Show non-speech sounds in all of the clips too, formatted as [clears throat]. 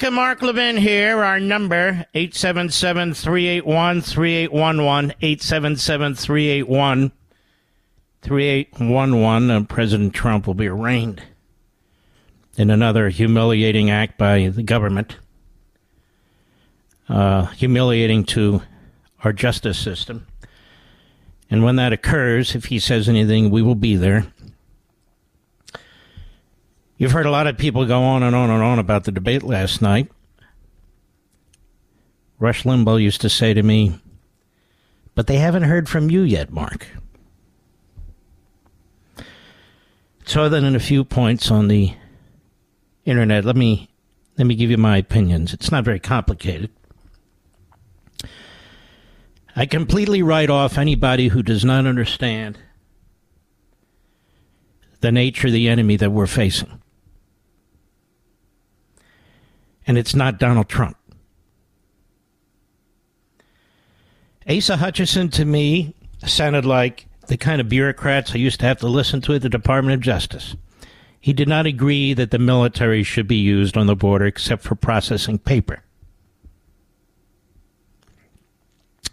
America. Mark Levin here. Our number, 877-381-3811, 877-381-3811. Uh, President Trump will be arraigned in another humiliating act by the government. Uh, humiliating to our justice system. And when that occurs, if he says anything, we will be there. You've heard a lot of people go on and on and on about the debate last night. Rush Limbaugh used to say to me, but they haven't heard from you yet, Mark. So other than a few points on the internet, let me let me give you my opinions. It's not very complicated. I completely write off anybody who does not understand the nature of the enemy that we're facing and it's not Donald Trump. Asa Hutchinson to me sounded like the kind of bureaucrats I used to have to listen to at the Department of Justice. He did not agree that the military should be used on the border except for processing paper.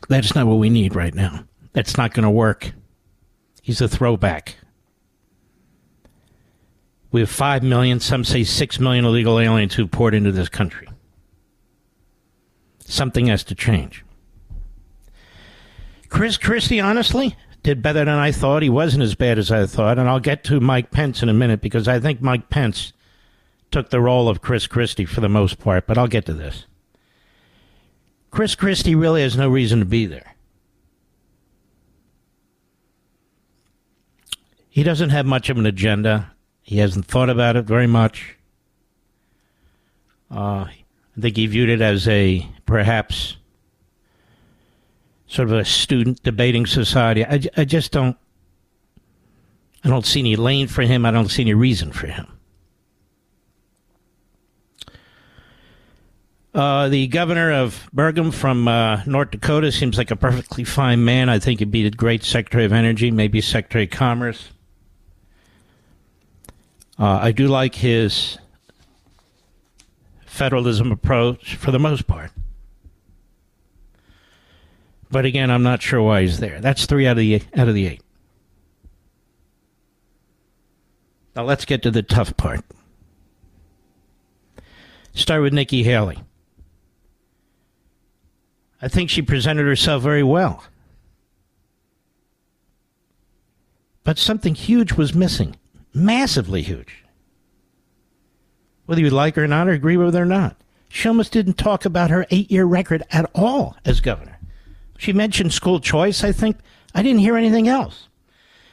That's not what we need right now. That's not going to work. He's a throwback. We have 5 million, some say 6 million illegal aliens who poured into this country. Something has to change. Chris Christie, honestly, did better than I thought. He wasn't as bad as I thought. And I'll get to Mike Pence in a minute because I think Mike Pence took the role of Chris Christie for the most part, but I'll get to this. Chris Christie really has no reason to be there. He doesn't have much of an agenda. He hasn't thought about it very much. Uh, I think he viewed it as a perhaps sort of a student debating society. I, I just don't. I don't see any lane for him. I don't see any reason for him. Uh, the governor of Burgum from uh, North Dakota seems like a perfectly fine man. I think he'd be a great Secretary of Energy, maybe Secretary of Commerce. Uh, I do like his federalism approach for the most part. But again, I'm not sure why he's there. That's three out of the out of the eight. Now let's get to the tough part. Start with Nikki Haley. I think she presented herself very well. But something huge was missing massively huge. Whether you like her or not, or agree with her or not. Almost didn't talk about her eight year record at all as governor. She mentioned school choice, I think. I didn't hear anything else.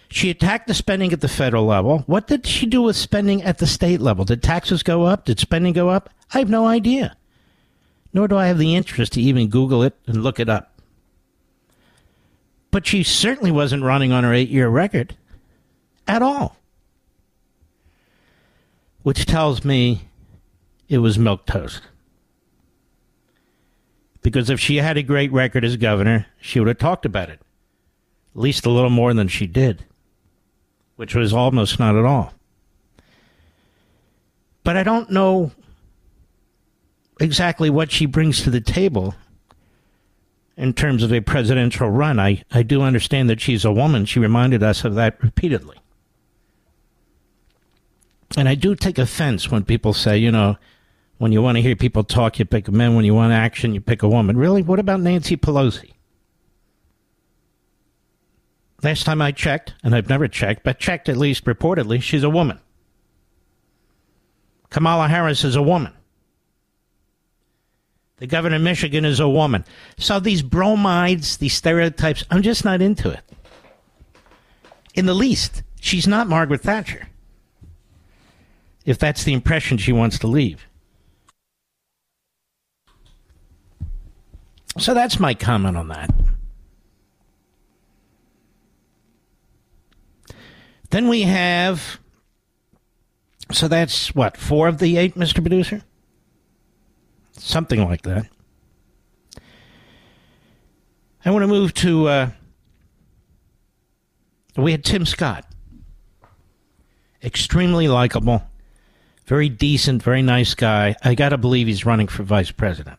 She attacked the spending at the federal level. What did she do with spending at the state level? Did taxes go up? Did spending go up? I have no idea. Nor do I have the interest to even Google it and look it up. But she certainly wasn't running on her eight year record at all. Which tells me it was milk toast. Because if she had a great record as governor, she would have talked about it. At least a little more than she did, which was almost not at all. But I don't know exactly what she brings to the table in terms of a presidential run. I, I do understand that she's a woman. She reminded us of that repeatedly. And I do take offense when people say, you know, when you want to hear people talk, you pick a man. When you want action, you pick a woman. Really? What about Nancy Pelosi? Last time I checked, and I've never checked, but checked at least reportedly, she's a woman. Kamala Harris is a woman. The governor of Michigan is a woman. So these bromides, these stereotypes, I'm just not into it. In the least, she's not Margaret Thatcher. If that's the impression she wants to leave. So that's my comment on that. Then we have. So that's what, four of the eight, Mr. Producer? Something like that. I want to move to. Uh, we had Tim Scott. Extremely likable, very decent, very nice guy. I got to believe he's running for vice president.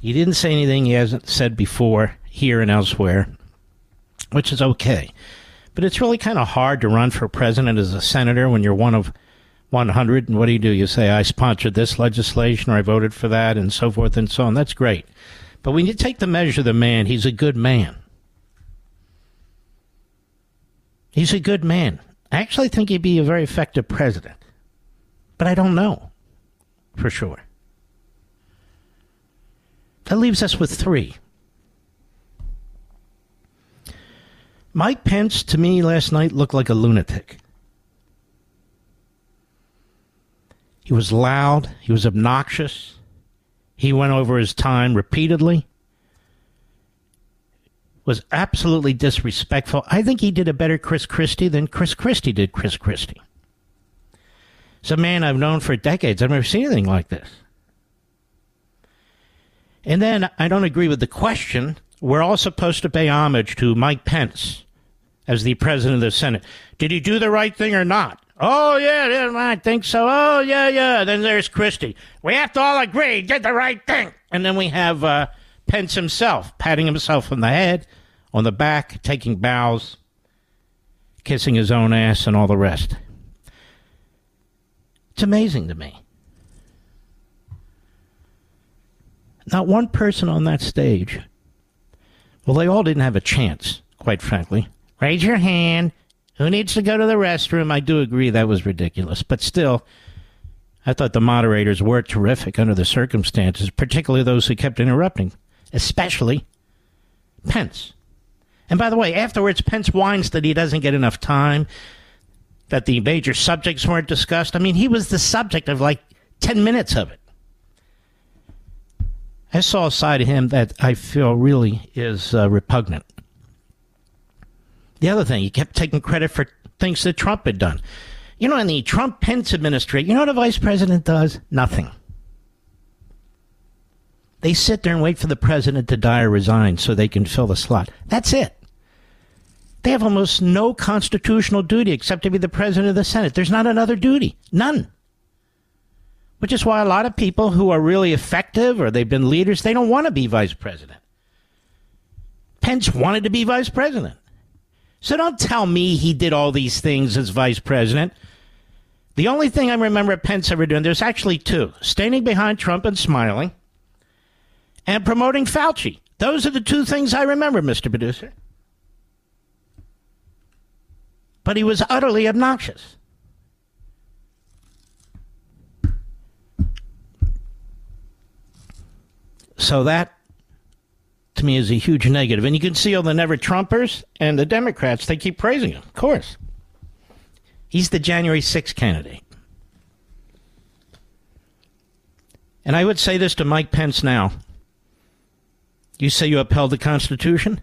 He didn't say anything he hasn't said before here and elsewhere, which is okay. But it's really kind of hard to run for president as a senator when you're one of 100. And what do you do? You say, I sponsored this legislation or I voted for that and so forth and so on. That's great. But when you take the measure of the man, he's a good man. He's a good man. I actually think he'd be a very effective president. But I don't know for sure. That leaves us with three. Mike Pence, to me, last night looked like a lunatic. He was loud, he was obnoxious, he went over his time repeatedly, was absolutely disrespectful. I think he did a better Chris Christie than Chris Christie did Chris Christie. It's a man I've known for decades. I've never seen anything like this. And then I don't agree with the question. We're all supposed to pay homage to Mike Pence as the president of the Senate. Did he do the right thing or not? Oh, yeah, yeah, I think so. Oh, yeah, yeah. Then there's Christie. We have to all agree he did the right thing. And then we have uh, Pence himself patting himself on the head, on the back, taking bows, kissing his own ass, and all the rest. It's amazing to me. Not one person on that stage. Well, they all didn't have a chance, quite frankly. Raise your hand. Who needs to go to the restroom? I do agree that was ridiculous, but still, I thought the moderators were terrific under the circumstances, particularly those who kept interrupting, especially Pence. And by the way, afterwards, Pence whines that he doesn't get enough time, that the major subjects weren't discussed. I mean, he was the subject of like 10 minutes of it. I saw a side of him that I feel really is uh, repugnant. The other thing, he kept taking credit for things that Trump had done. You know, in the Trump Pence administration, you know what a vice president does? Nothing. They sit there and wait for the president to die or resign so they can fill the slot. That's it. They have almost no constitutional duty except to be the president of the Senate. There's not another duty. None. Which is why a lot of people who are really effective or they've been leaders, they don't want to be vice president. Pence wanted to be vice president. So don't tell me he did all these things as vice president. The only thing I remember Pence ever doing, there's actually two standing behind Trump and smiling, and promoting Fauci. Those are the two things I remember, Mr. Producer. But he was utterly obnoxious. So that to me is a huge negative. And you can see all the never Trumpers and the Democrats, they keep praising him, of course. He's the January 6th candidate. And I would say this to Mike Pence now. You say you upheld the Constitution?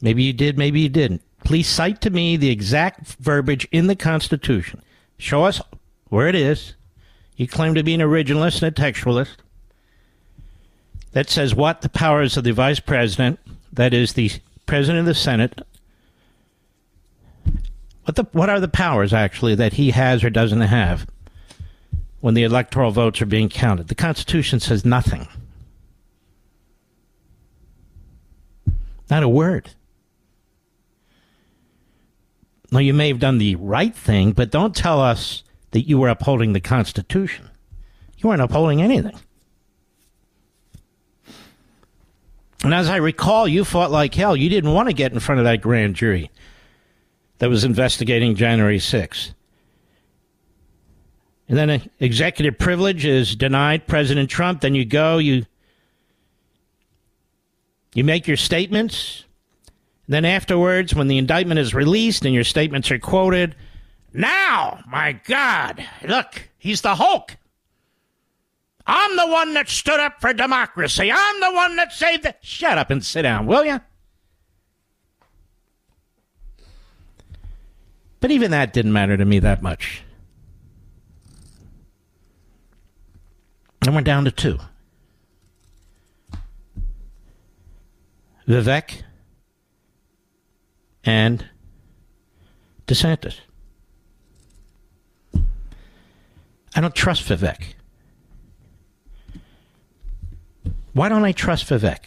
Maybe you did, maybe you didn't. Please cite to me the exact verbiage in the Constitution Show us where it is. You claim to be an originalist and a textualist. That says what the powers of the vice president, that is the president of the Senate, what the what are the powers actually that he has or doesn't have when the electoral votes are being counted? The Constitution says nothing. Not a word. You may have done the right thing, but don't tell us that you were upholding the Constitution. You weren't upholding anything. And as I recall, you fought like hell. You didn't want to get in front of that grand jury that was investigating January 6th. And then executive privilege is denied President Trump. Then you go, you you make your statements. Then afterwards, when the indictment is released and your statements are quoted, now, my God, look, he's the Hulk. I'm the one that stood up for democracy. I'm the one that saved the. Shut up and sit down, will you? But even that didn't matter to me that much. And we're down to two. Vivek and DeSantis. I don't trust Vivek. Why don't I trust Vivek?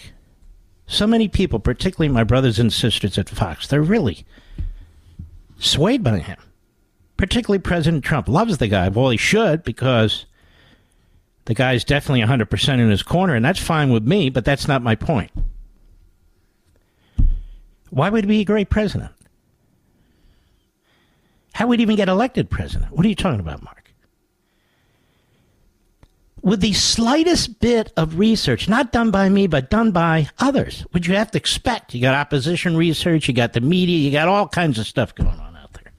So many people, particularly my brothers and sisters at Fox, they're really swayed by him. Particularly President Trump loves the guy. Well, he should because the guy's definitely 100% in his corner, and that's fine with me, but that's not my point. Why would he be a great president? How would he even get elected president? What are you talking about, Mark? With the slightest bit of research, not done by me, but done by others, which you have to expect. You got opposition research, you got the media, you got all kinds of stuff going on out there.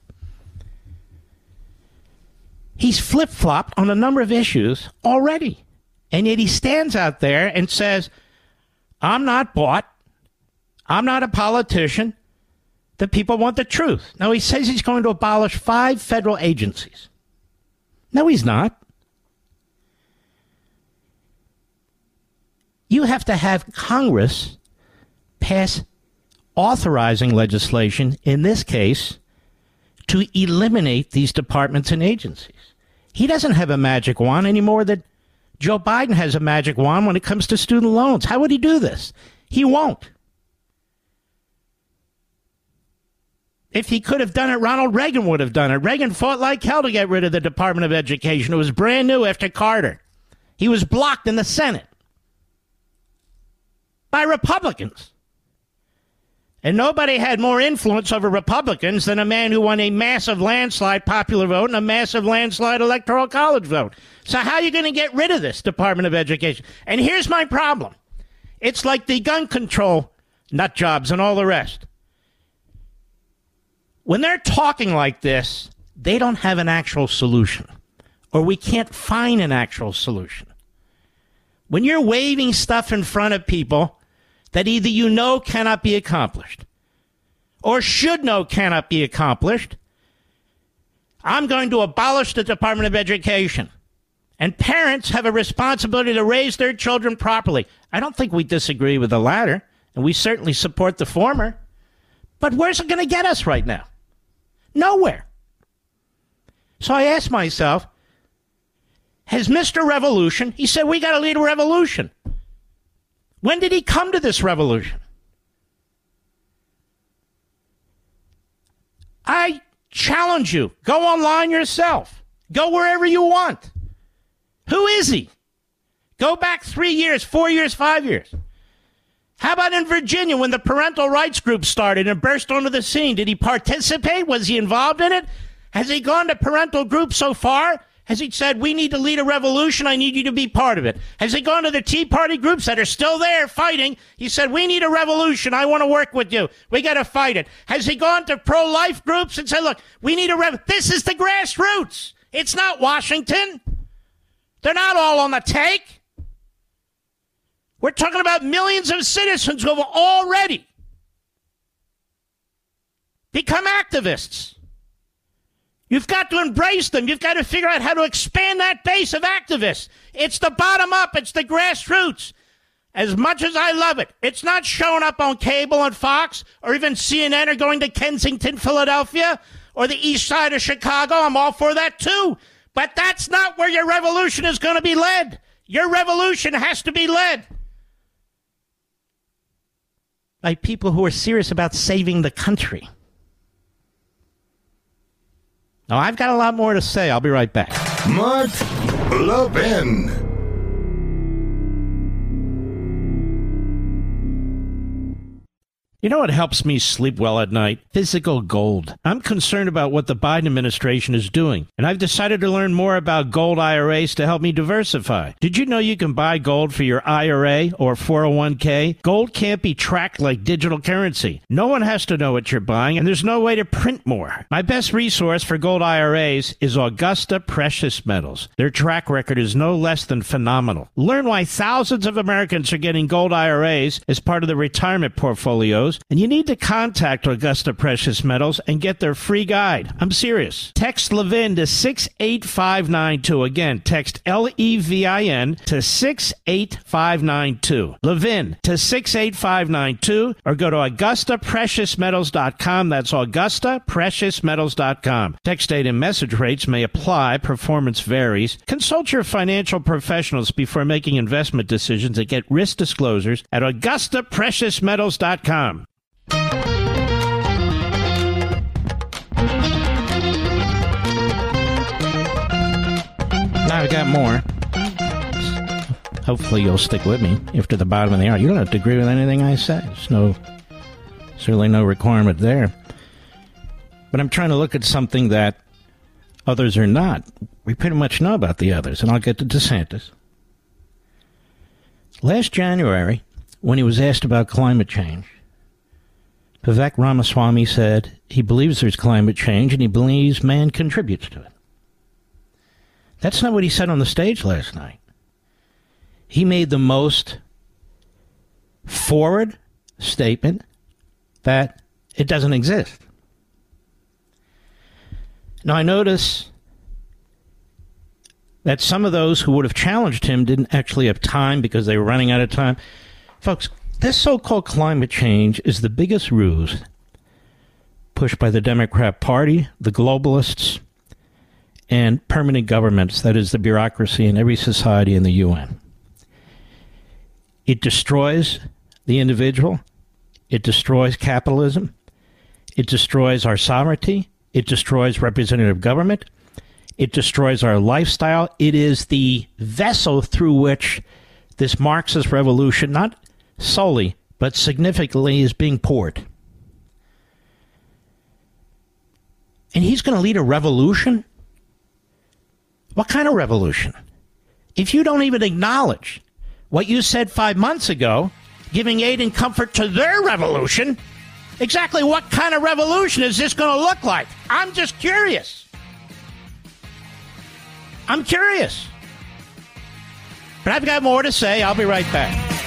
He's flip flopped on a number of issues already. And yet he stands out there and says, I'm not bought. I'm not a politician. The people want the truth. Now, he says he's going to abolish five federal agencies. No, he's not. You have to have Congress pass authorizing legislation, in this case, to eliminate these departments and agencies. He doesn't have a magic wand anymore that Joe Biden has a magic wand when it comes to student loans. How would he do this? He won't. If he could have done it, Ronald Reagan would have done it. Reagan fought like hell to get rid of the Department of Education. It was brand new after Carter. He was blocked in the Senate by Republicans. And nobody had more influence over Republicans than a man who won a massive landslide popular vote and a massive landslide electoral college vote. So, how are you going to get rid of this Department of Education? And here's my problem it's like the gun control nut jobs and all the rest. When they're talking like this, they don't have an actual solution, or we can't find an actual solution. When you're waving stuff in front of people that either you know cannot be accomplished or should know cannot be accomplished, I'm going to abolish the Department of Education. And parents have a responsibility to raise their children properly. I don't think we disagree with the latter, and we certainly support the former. But where's it going to get us right now? Nowhere. So I asked myself, has Mr. Revolution, he said, we got to lead a revolution. When did he come to this revolution? I challenge you. Go online yourself. Go wherever you want. Who is he? Go back three years, four years, five years. How about in Virginia when the parental rights group started and burst onto the scene? Did he participate? Was he involved in it? Has he gone to parental groups so far? Has he said, we need to lead a revolution? I need you to be part of it? Has he gone to the Tea Party groups that are still there fighting? He said, we need a revolution. I want to work with you. We got to fight it. Has he gone to pro-life groups and said, look, we need a rev, this is the grassroots. It's not Washington. They're not all on the take. We're talking about millions of citizens who have already become activists. You've got to embrace them. You've got to figure out how to expand that base of activists. It's the bottom up, it's the grassroots. As much as I love it, it's not showing up on cable and Fox or even CNN or going to Kensington, Philadelphia or the east side of Chicago. I'm all for that too. But that's not where your revolution is going to be led. Your revolution has to be led by people who are serious about saving the country. Now, I've got a lot more to say. I'll be right back. Mark Levin. You know what helps me sleep well at night? Physical gold. I'm concerned about what the Biden administration is doing, and I've decided to learn more about gold IRAs to help me diversify. Did you know you can buy gold for your IRA or 401k? Gold can't be tracked like digital currency. No one has to know what you're buying, and there's no way to print more. My best resource for gold IRAs is Augusta Precious Metals. Their track record is no less than phenomenal. Learn why thousands of Americans are getting gold IRAs as part of their retirement portfolios and you need to contact Augusta Precious Metals and get their free guide. I'm serious. Text Levin to 68592. Again, text L E V I N to 68592. Levin to 68592 or go to AugustaPreciousMetals.com. That's AugustaPreciousMetals.com. Text date and message rates may apply. Performance varies. Consult your financial professionals before making investment decisions and get risk disclosures at AugustaPreciousMetals.com. Now I got more. Hopefully you'll stick with me after the bottom of the hour. You don't have to agree with anything I say. There's no certainly no requirement there. But I'm trying to look at something that others are not. We pretty much know about the others, and I'll get to DeSantis. Last January, when he was asked about climate change, Vivek Ramaswamy said he believes there's climate change and he believes man contributes to it. That's not what he said on the stage last night. He made the most forward statement that it doesn't exist. Now, I notice that some of those who would have challenged him didn't actually have time because they were running out of time. Folks, this so called climate change is the biggest ruse pushed by the Democrat Party, the globalists, and permanent governments, that is, the bureaucracy in every society in the UN. It destroys the individual, it destroys capitalism, it destroys our sovereignty, it destroys representative government, it destroys our lifestyle. It is the vessel through which this Marxist revolution, not solely, but significantly is being poured. And he's going to lead a revolution? What kind of revolution? If you don't even acknowledge what you said five months ago, giving aid and comfort to their revolution, exactly what kind of revolution is this going to look like? I'm just curious. I'm curious. But I've got more to say. I'll be right back.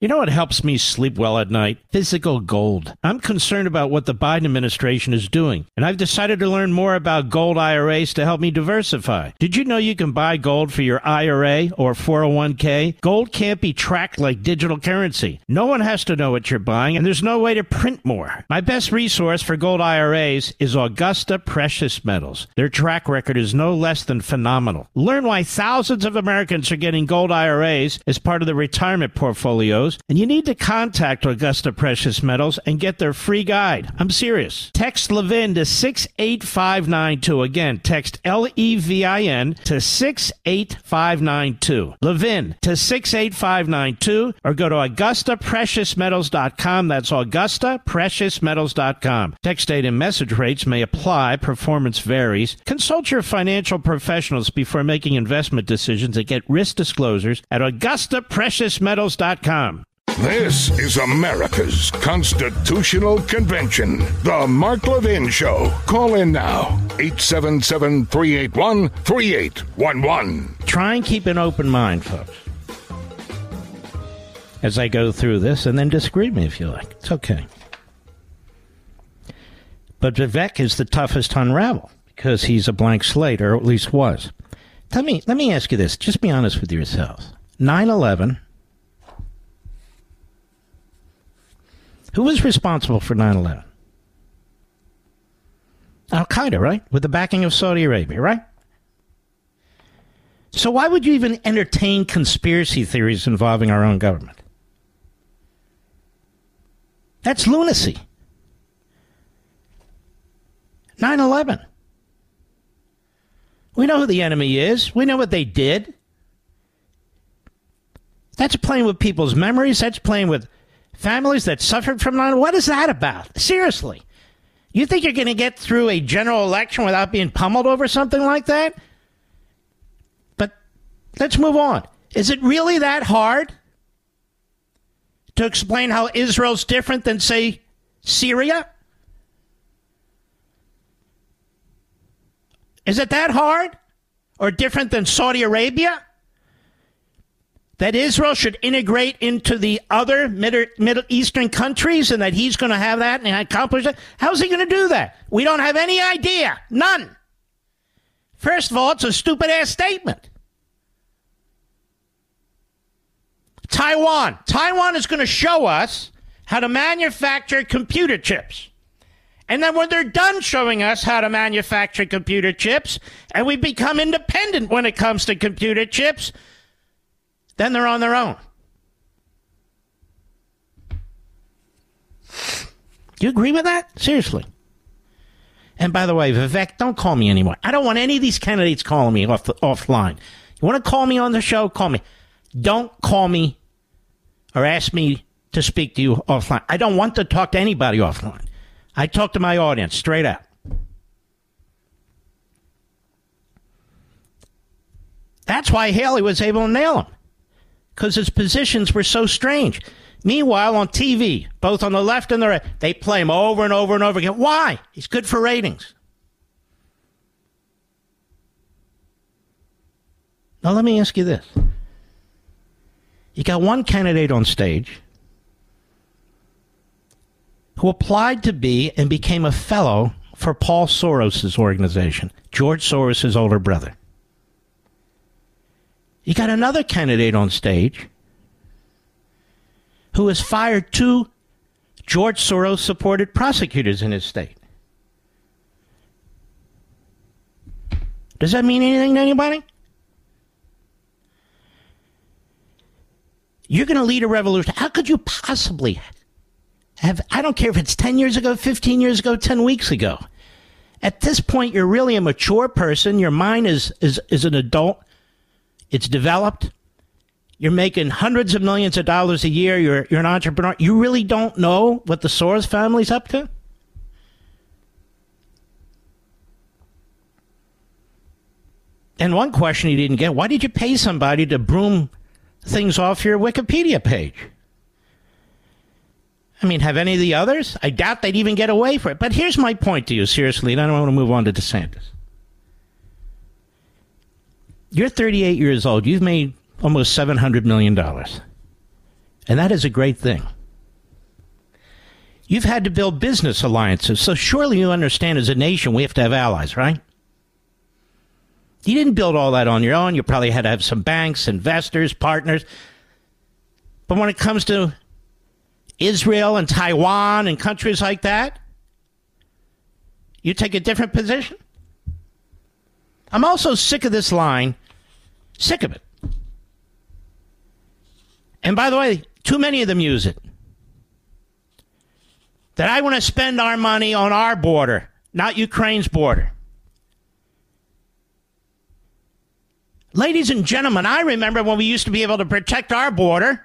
You know what helps me sleep well at night? Physical gold. I'm concerned about what the Biden administration is doing, and I've decided to learn more about gold IRAs to help me diversify. Did you know you can buy gold for your IRA or 401k? Gold can't be tracked like digital currency. No one has to know what you're buying, and there's no way to print more. My best resource for gold IRAs is Augusta Precious Metals. Their track record is no less than phenomenal. Learn why thousands of Americans are getting gold IRAs as part of their retirement portfolios and you need to contact Augusta Precious Metals and get their free guide. I'm serious. Text Levin to 68592. Again, text L E V I N to 68592. Levin to 68592 or go to AugustaPreciousMetals.com. That's AugustaPreciousMetals.com. Text date and message rates may apply. Performance varies. Consult your financial professionals before making investment decisions and get risk disclosures at AugustaPreciousMetals.com. This is America's Constitutional Convention. The Mark Levin Show. Call in now. 877 381 3811. Try and keep an open mind, folks. As I go through this, and then disagree me if you like. It's okay. But Vivek is the toughest to unravel because he's a blank slate, or at least was. Tell me, let me ask you this. Just be honest with yourselves. 9 11. Who was responsible for 9 11? Al Qaeda, right? With the backing of Saudi Arabia, right? So why would you even entertain conspiracy theories involving our own government? That's lunacy. 9 11. We know who the enemy is. We know what they did. That's playing with people's memories. That's playing with families that suffered from 9 What is that about? Seriously. You think you're going to get through a general election without being pummeled over something like that? But let's move on. Is it really that hard to explain how Israel's different than, say, Syria? Is it that hard or different than Saudi Arabia? That Israel should integrate into the other Middle, Eastern countries and that he's going to have that and accomplish that? How's he going to do that? We don't have any idea. None. First of all, it's a stupid ass statement. Taiwan. Taiwan is going to show us how to manufacture computer chips. And then when they're done showing us how to manufacture computer chips and we become independent when it comes to computer chips, then they're on their own. Do you agree with that? Seriously. And by the way, Vivek, don't call me anymore. I don't want any of these candidates calling me off the, offline. You want to call me on the show? Call me. Don't call me or ask me to speak to you offline. I don't want to talk to anybody offline. I talk to my audience straight up. That's why Haley was able to nail him, because his positions were so strange. Meanwhile, on TV, both on the left and the right, they play him over and over and over again. Why? He's good for ratings. Now, let me ask you this. You got one candidate on stage who applied to be and became a fellow for Paul Soros' organization, George Soros' older brother. You got another candidate on stage who has fired two George Soros supported prosecutors in his state. Does that mean anything to anybody? You're going to lead a revolution. How could you possibly have, I don't care if it's 10 years ago, 15 years ago, 10 weeks ago. At this point, you're really a mature person. Your mind is, is, is an adult. It's developed. You're making hundreds of millions of dollars a year. You're, you're an entrepreneur. You really don't know what the Soros family's up to? And one question he didn't get why did you pay somebody to broom things off your Wikipedia page? I mean, have any of the others? I doubt they'd even get away for it. But here's my point to you, seriously, and I don't want to move on to DeSantis. You're 38 years old. You've made almost $700 million. And that is a great thing. You've had to build business alliances, so surely you understand as a nation we have to have allies, right? You didn't build all that on your own. You probably had to have some banks, investors, partners. But when it comes to Israel and Taiwan and countries like that? You take a different position? I'm also sick of this line, sick of it. And by the way, too many of them use it. That I want to spend our money on our border, not Ukraine's border. Ladies and gentlemen, I remember when we used to be able to protect our border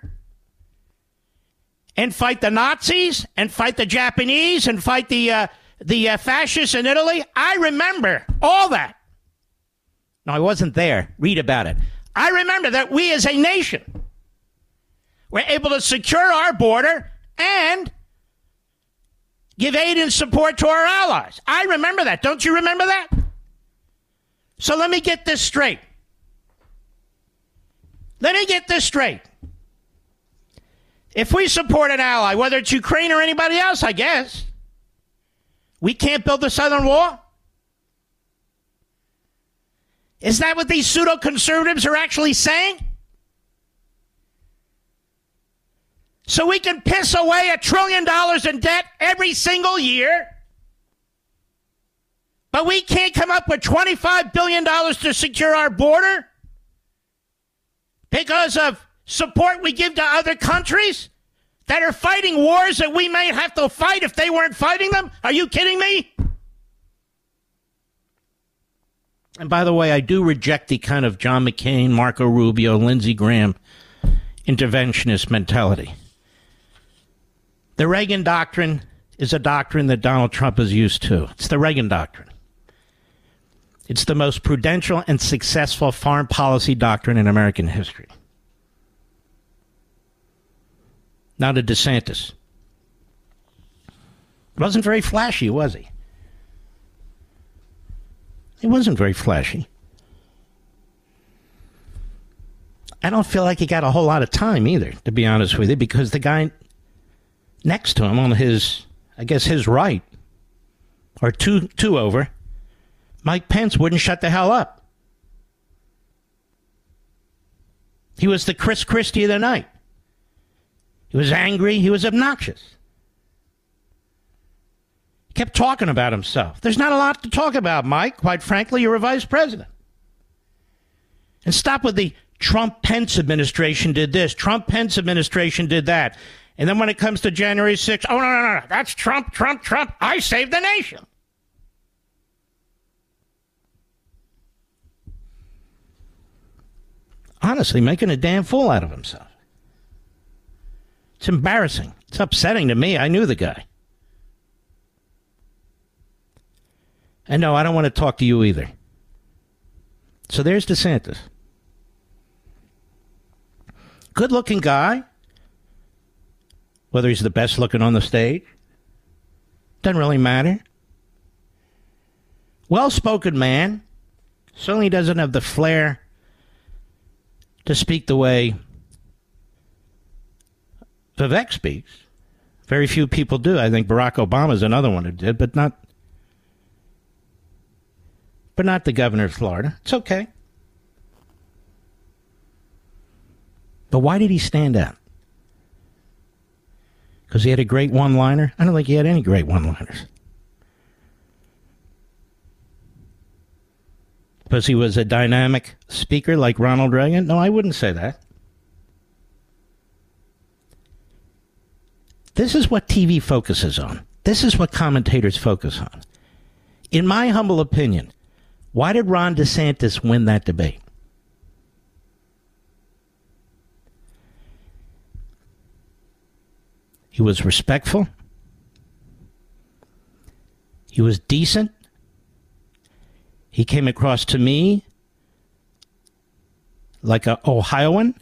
and fight the Nazis and fight the Japanese and fight the uh, the uh, fascists in Italy. I remember all that. No, I wasn't there. Read about it. I remember that we as a nation were able to secure our border and give aid and support to our allies. I remember that. Don't you remember that? So let me get this straight. Let me get this straight. If we support an ally, whether it's Ukraine or anybody else, I guess, We can't build the Southern Wall? Is that what these pseudo conservatives are actually saying? So we can piss away a trillion dollars in debt every single year, but we can't come up with $25 billion to secure our border because of support we give to other countries that are fighting wars that we may have to fight if they weren't fighting them? Are you kidding me? And by the way, I do reject the kind of John McCain, Marco Rubio, Lindsey Graham interventionist mentality. The Reagan doctrine is a doctrine that Donald Trump is used to. It's the Reagan doctrine. It's the most prudential and successful foreign policy doctrine in American history. Now to DeSantis. Wasn't very flashy, was he? He wasn't very flashy. I don't feel like he got a whole lot of time either, to be honest with you, because the guy next to him on his, I guess his right, or two two over, Mike Pence wouldn't shut the hell up. He was the Chris Christie of the night. He was angry. He was obnoxious. Kept talking about himself. There's not a lot to talk about, Mike. Quite frankly, you're a vice president. And stop with the Trump Pence administration did this, Trump Pence administration did that. And then when it comes to January 6th, oh, no, no, no, that's Trump, Trump, Trump. I saved the nation. Honestly, making a damn fool out of himself. It's embarrassing. It's upsetting to me. I knew the guy. And no, I don't want to talk to you either. So there's DeSantis. Good looking guy whether he's the best looking on the stage. Doesn't really matter. Well spoken man. Certainly doesn't have the flair to speak the way Vivek speaks. Very few people do. I think Barack Obama is another one who did, but not but not the governor of Florida. It's okay. But why did he stand out? because he had a great one liner? I don't think he had any great one liners. Because he was a dynamic speaker like Ronald Reagan? No, I wouldn't say that. This is what TV focuses on. This is what commentators focus on. In my humble opinion, why did Ron DeSantis win that debate? He was respectful. He was decent. He came across to me like a Ohioan,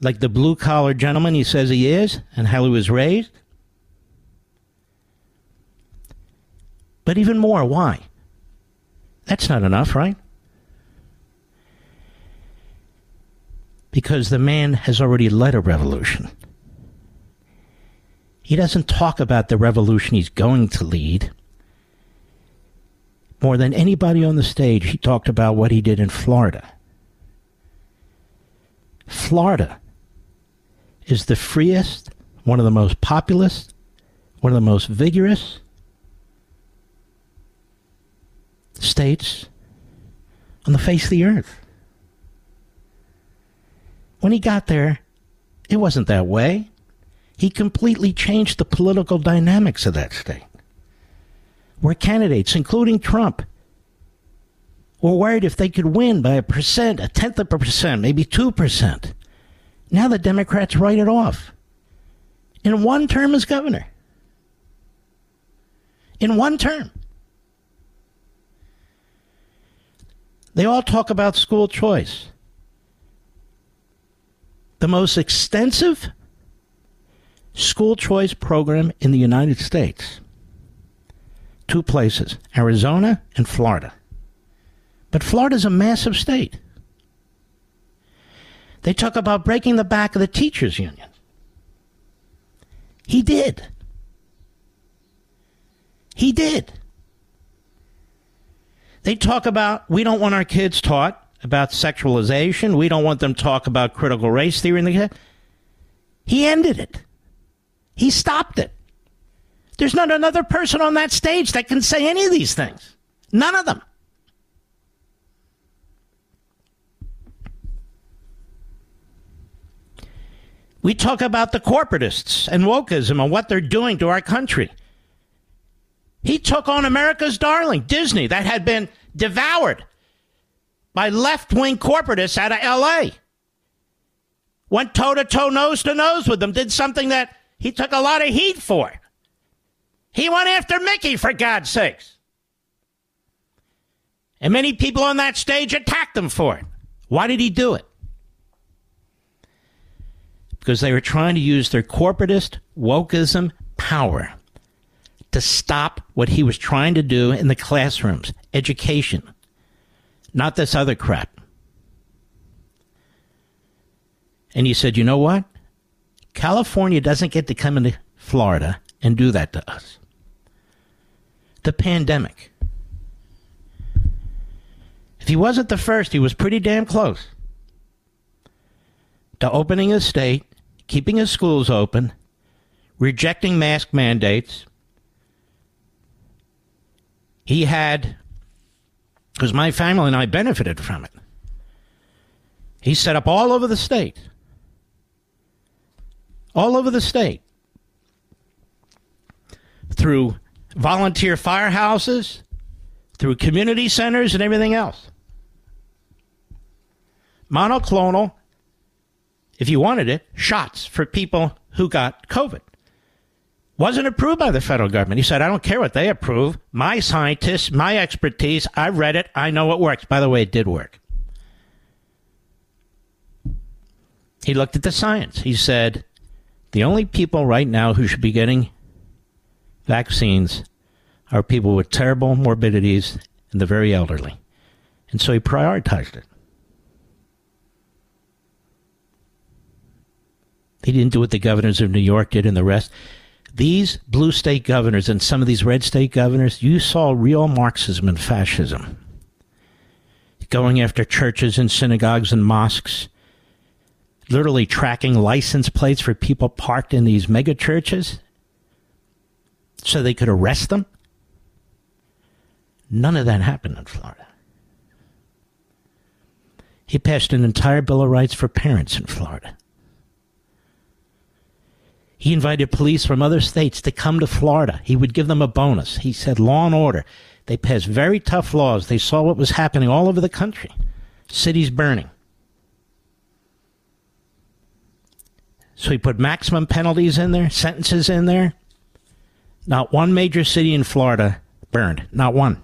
like the blue collar gentleman he says he is and how he was raised. But even more, why? That's not enough, right? because the man has already led a revolution. He doesn't talk about the revolution he's going to lead. More than anybody on the stage, he talked about what he did in Florida. Florida is the freest, one of the most populous, one of the most vigorous states on the face of the earth. When he got there, it wasn't that way. He completely changed the political dynamics of that state. Where candidates, including Trump, were worried if they could win by a percent, a tenth of a percent, maybe 2%. Now the Democrats write it off. In one term as governor. In one term. They all talk about school choice the most extensive school choice program in the United States. Two places, Arizona and Florida. But Florida's a massive state. They talk about breaking the back of the teachers' union. He did. He did. They talk about we don't want our kids taught about sexualization. We don't want them talk about critical race theory. He ended it. He stopped it. There's not another person on that stage that can say any of these things. None of them. We talk about the corporatists and wokeism and what they're doing to our country. He took on America's darling, Disney, that had been devoured by left wing corporatists out of LA. Went toe to toe, nose to nose with them, did something that he took a lot of heat for. He went after Mickey, for God's sakes. And many people on that stage attacked him for it. Why did he do it? Because they were trying to use their corporatist wokeism power to stop what he was trying to do in the classrooms education, not this other crap. And he said, you know what? California doesn't get to come into Florida and do that to us. The pandemic. If he wasn't the first, he was pretty damn close to opening his state, keeping his schools open, rejecting mask mandates. He had, because my family and I benefited from it. He set up all over the state all over the state through volunteer firehouses, through community centers, and everything else. Monoclonal, if you wanted it, shots for people who got COVID. Wasn't approved by the federal government. He said, I don't care what they approve. My scientists, my expertise, I read it, I know it works. By the way, it did work. He looked at the science. He said, the only people right now who should be getting vaccines are people with terrible morbidities and the very elderly. And so he prioritized it. He didn't do what the governors of New York did and the rest. These blue state governors and some of these red state governors, you saw real Marxism and fascism. Going after churches and synagogues and mosques, literally tracking license plates for people parked in these mega churches so they could arrest them. None of that happened in Florida. He passed an entire Bill of Rights for parents in Florida. He invited police from other states to come to Florida. He would give them a bonus. He said, law and order. They passed very tough laws. They saw what was happening all over the country cities burning. So he put maximum penalties in there, sentences in there. Not one major city in Florida burned. Not one.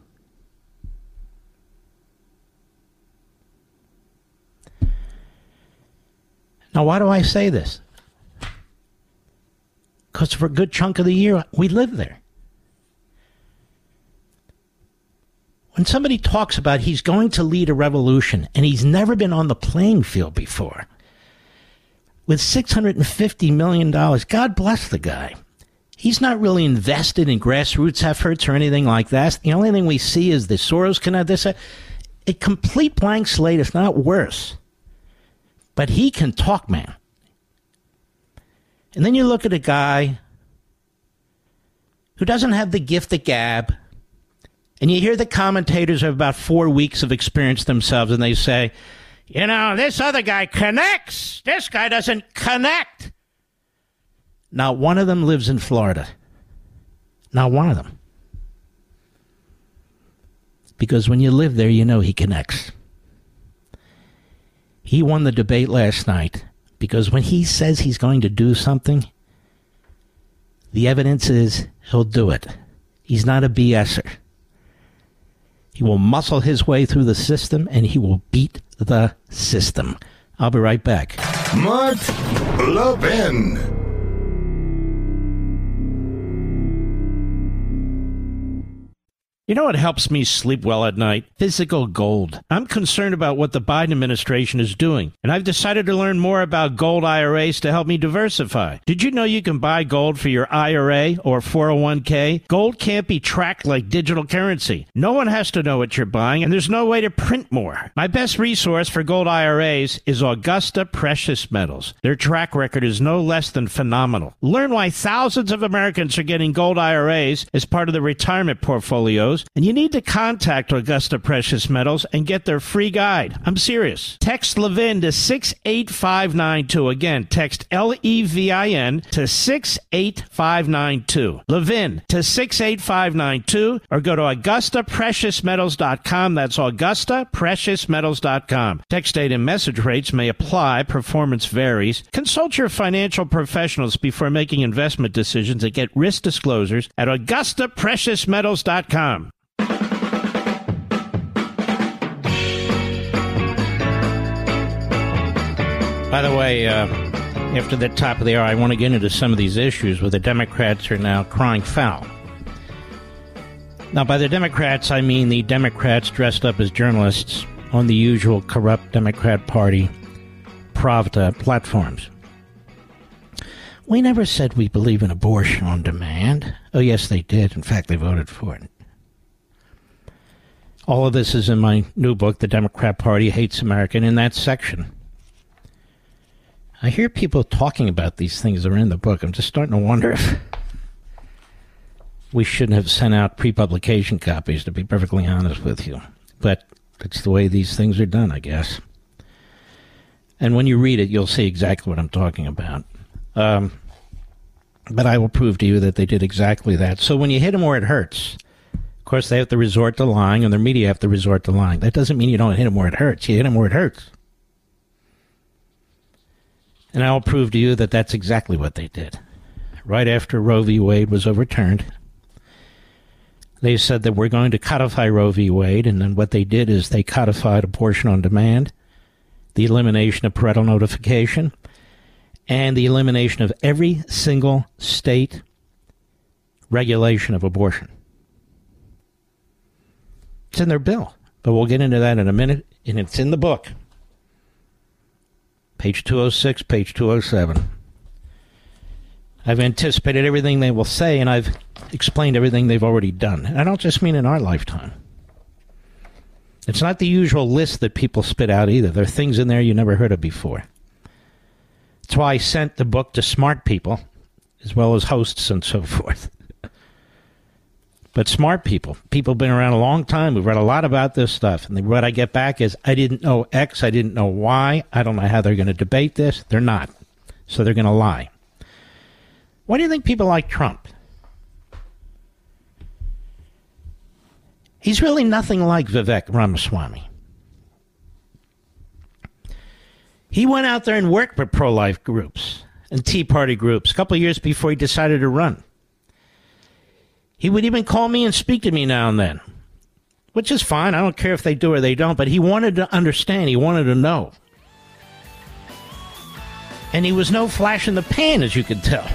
Now, why do I say this? Because for a good chunk of the year, we live there. When somebody talks about he's going to lead a revolution and he's never been on the playing field before, with $650 million. God bless the guy. He's not really invested in grassroots efforts or anything like that. The only thing we see is the Soros connect this. A complete blank slate, if not worse. But he can talk, man. And then you look at a guy who doesn't have the gift of gab, and you hear the commentators have about four weeks of experience themselves, and they say, you know, this other guy connects. This guy doesn't connect. Not one of them lives in Florida. Not one of them. Because when you live there, you know he connects. He won the debate last night because when he says he's going to do something, the evidence is he'll do it. He's not a BSer. He will muscle his way through the system and he will beat the system. I'll be right back. Mark Levin. You know what helps me sleep well at night? Physical gold. I'm concerned about what the Biden administration is doing, and I've decided to learn more about gold IRAs to help me diversify. Did you know you can buy gold for your IRA or 401k? Gold can't be tracked like digital currency. No one has to know what you're buying, and there's no way to print more. My best resource for gold IRAs is Augusta Precious Metals. Their track record is no less than phenomenal. Learn why thousands of Americans are getting gold IRAs as part of their retirement portfolios and you need to contact Augusta Precious Metals and get their free guide. I'm serious. Text Levin to 68592. Again, text L E V I N to 68592. Levin to 68592 or go to AugustaPreciousMetals.com. That's AugustaPreciousMetals.com. Text date and message rates may apply. Performance varies. Consult your financial professionals before making investment decisions and get risk disclosures at AugustaPreciousMetals.com. By the way, uh, after the top of the hour, I want to get into some of these issues where the Democrats are now crying foul. Now, by the Democrats, I mean the Democrats dressed up as journalists on the usual corrupt Democrat Party Pravda platforms. We never said we believe in abortion on demand. Oh, yes, they did. In fact, they voted for it. All of this is in my new book, The Democrat Party Hates America, in that section. I hear people talking about these things that are in the book. I'm just starting to wonder if we shouldn't have sent out pre publication copies, to be perfectly honest with you. But that's the way these things are done, I guess. And when you read it, you'll see exactly what I'm talking about. Um, but I will prove to you that they did exactly that. So when you hit them where it hurts, course, they have to resort to lying, and their media have to resort to lying. That doesn't mean you don't hit them where it hurts. You hit them where it hurts. And I'll prove to you that that's exactly what they did. Right after Roe v. Wade was overturned, they said that we're going to codify Roe v. Wade, and then what they did is they codified abortion on demand, the elimination of parental notification, and the elimination of every single state regulation of abortion. It's in their bill, but we'll get into that in a minute, and it's in the book page 206, page 207. I've anticipated everything they will say, and I've explained everything they've already done. And I don't just mean in our lifetime. It's not the usual list that people spit out either. There are things in there you never heard of before. That's why I sent the book to smart people, as well as hosts and so forth. But smart people, people have been around a long time, we've read a lot about this stuff. And what I get back is, I didn't know X, I didn't know Y, I don't know how they're going to debate this. They're not. So they're going to lie. Why do you think people like Trump? He's really nothing like Vivek Ramaswamy. He went out there and worked for pro life groups and Tea Party groups a couple of years before he decided to run. He would even call me and speak to me now and then, which is fine. I don't care if they do or they don't, but he wanted to understand. He wanted to know. And he was no flash in the pan, as you could tell.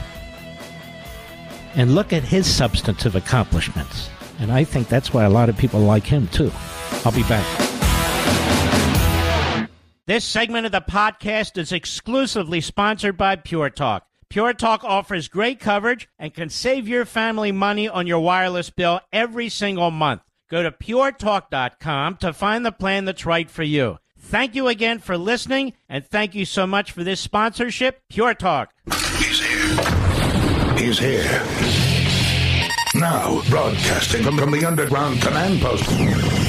And look at his substantive accomplishments. And I think that's why a lot of people like him, too. I'll be back. This segment of the podcast is exclusively sponsored by Pure Talk. Pure Talk offers great coverage and can save your family money on your wireless bill every single month. Go to puretalk.com to find the plan that's right for you. Thank you again for listening, and thank you so much for this sponsorship, Pure Talk. He's here. He's here. Now, broadcasting from, from the underground command post,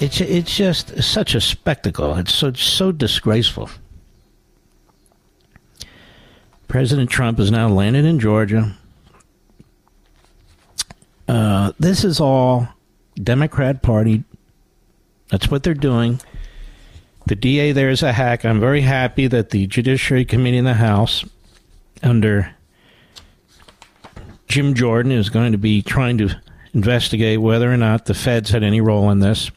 it's it's just such a spectacle. It's so so disgraceful. President Trump has now landed in Georgia. Uh, this is all Democrat Party. That's what they're doing. The DA there is a hack. I'm very happy that the Judiciary Committee in the House, under Jim Jordan, is going to be trying to investigate whether or not the feds had any role in this.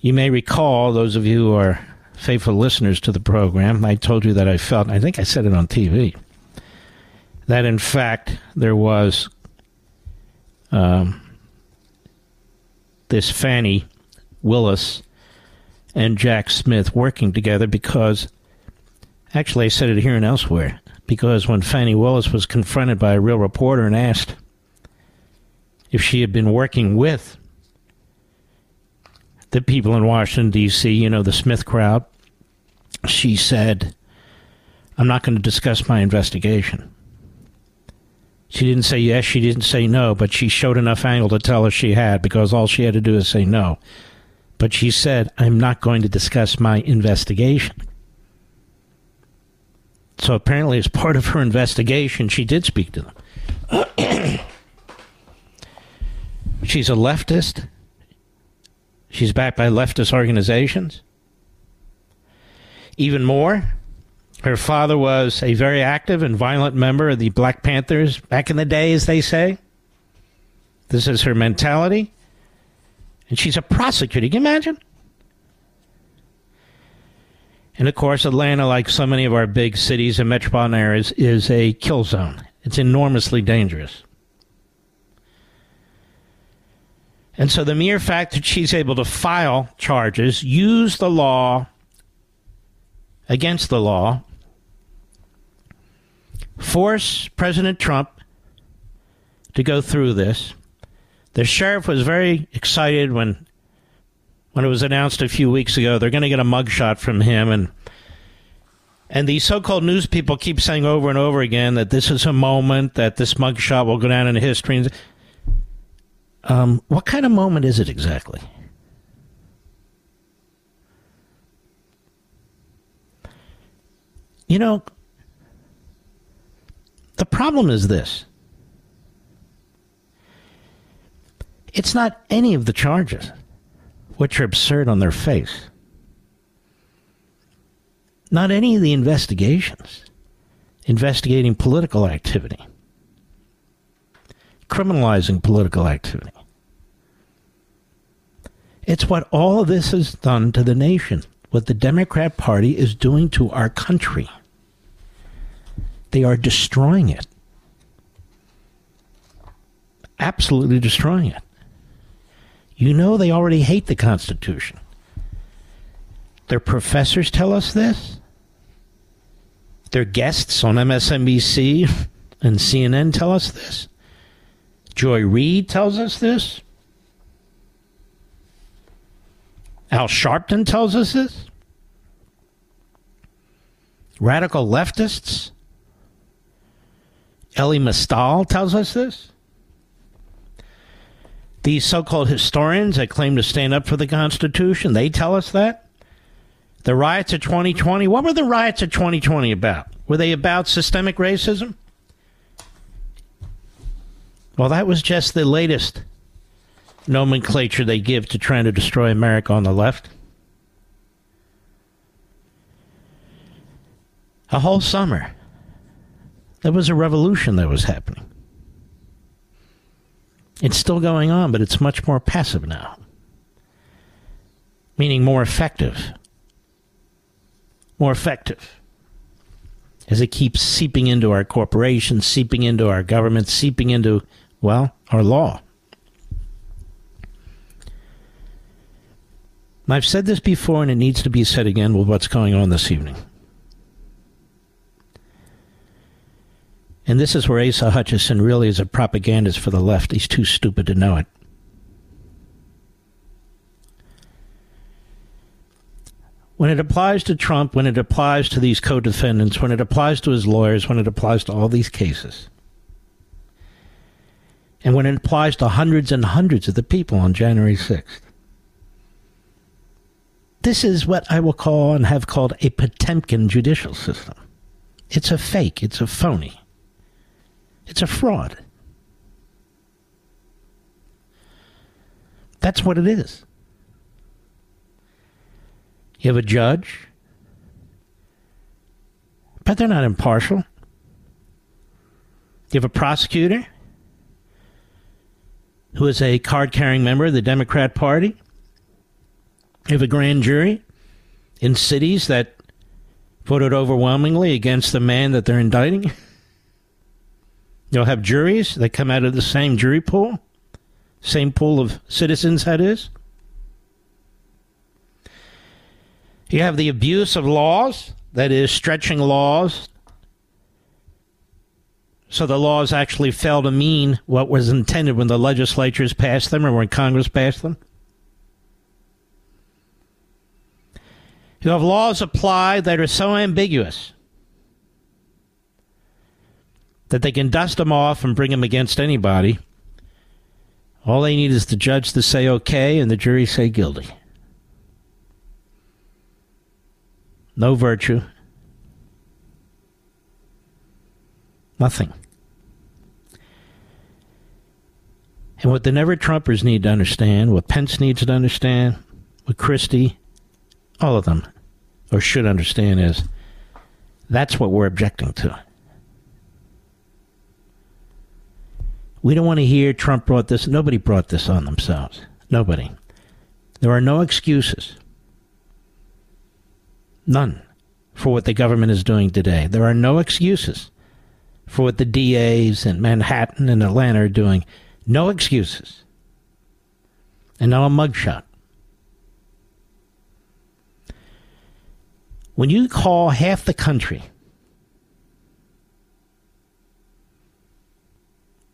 You may recall, those of you who are faithful listeners to the program, I told you that I felt, I think I said it on TV, that in fact there was um, this Fani Willis and Jack Smith working together because, actually, I said it here and elsewhere, because when Fani Willis was confronted by a real reporter and asked if she had been working with the people in Washington, D.C., you know, the Smith crowd, she said, I'm not going to discuss my investigation. She didn't say yes, she didn't say no, but she showed enough angle to tell us she had because all she had to do is say no. But she said, I'm not going to discuss my investigation. So apparently, as part of her investigation, she did speak to them. [clears throat] She's a leftist. She's backed by leftist organizations. Even more, her father was a very active and violent member of the Black Panthers back in the day, as they say. This is her mentality. And she's a prosecutor. Can you imagine? And of course, Atlanta, like so many of our big cities and metropolitan areas, is a kill zone. It's enormously dangerous. And so the mere fact that she's able to file charges, use the law against the law, force President Trump to go through this. The sheriff was very excited when when it was announced a few weeks ago they're going to get a mugshot from him and and these so-called news people keep saying over and over again that this is a moment that this mugshot will go down in history. Um, what kind of moment is it exactly? You know, the problem is this it's not any of the charges, which are absurd on their face. Not any of the investigations investigating political activity, criminalizing political activity. It's what all of this has done to the nation, what the Democrat Party is doing to our country. They are destroying it. Absolutely destroying it. You know they already hate the Constitution. Their professors tell us this. Their guests on MSNBC [laughs] and CNN tell us this. Joy Reid tells us this. Al Sharpton tells us this. Radical leftists. Elie Mystal tells us this. These so called historians that claim to stand up for the Constitution, they tell us that. The riots of 2020, what were the riots of 2020 about? Were they about systemic racism? Well, that was just the latest nomenclature they give to trying to destroy America on the left. A whole summer, there was a revolution that was happening. It's still going on, but it's much more passive now, meaning more effective. More effective. As it keeps seeping into our corporations, seeping into our government, seeping into, well, our law. I've said this before, and it needs to be said again with what's going on this evening. And this is where Asa Hutchinson really is a propagandist for the left. He's too stupid to know it. When it applies to Trump, when it applies to these co defendants, when it applies to his lawyers, when it applies to all these cases, and when it applies to hundreds and hundreds of the people on January 6th, this is what I will call and have called a Potemkin judicial system. It's a fake, it's a phony. It's a fraud. That's what it is. You have a judge, but they're not impartial. You have a prosecutor who is a card carrying member of the Democrat Party. Have a grand jury in cities that voted overwhelmingly against the man that they're indicting. [laughs] You'll have juries that come out of the same jury pool, same pool of citizens, that is. You have the abuse of laws, that is, stretching laws so the laws actually fail to mean what was intended when the legislatures passed them or when Congress passed them. You have laws applied that are so ambiguous that they can dust them off and bring them against anybody. All they need is the judge to say okay and the jury say guilty. No virtue. Nothing. And what the never Trumpers need to understand, what Pence needs to understand, what Christie, all of them, or should understand is that's what we're objecting to. We don't want to hear Trump brought this. Nobody brought this on themselves. Nobody. There are no excuses. None for what the government is doing today. There are no excuses for what the DAs in Manhattan and Atlanta are doing. No excuses. And now a mugshot. When you call half the country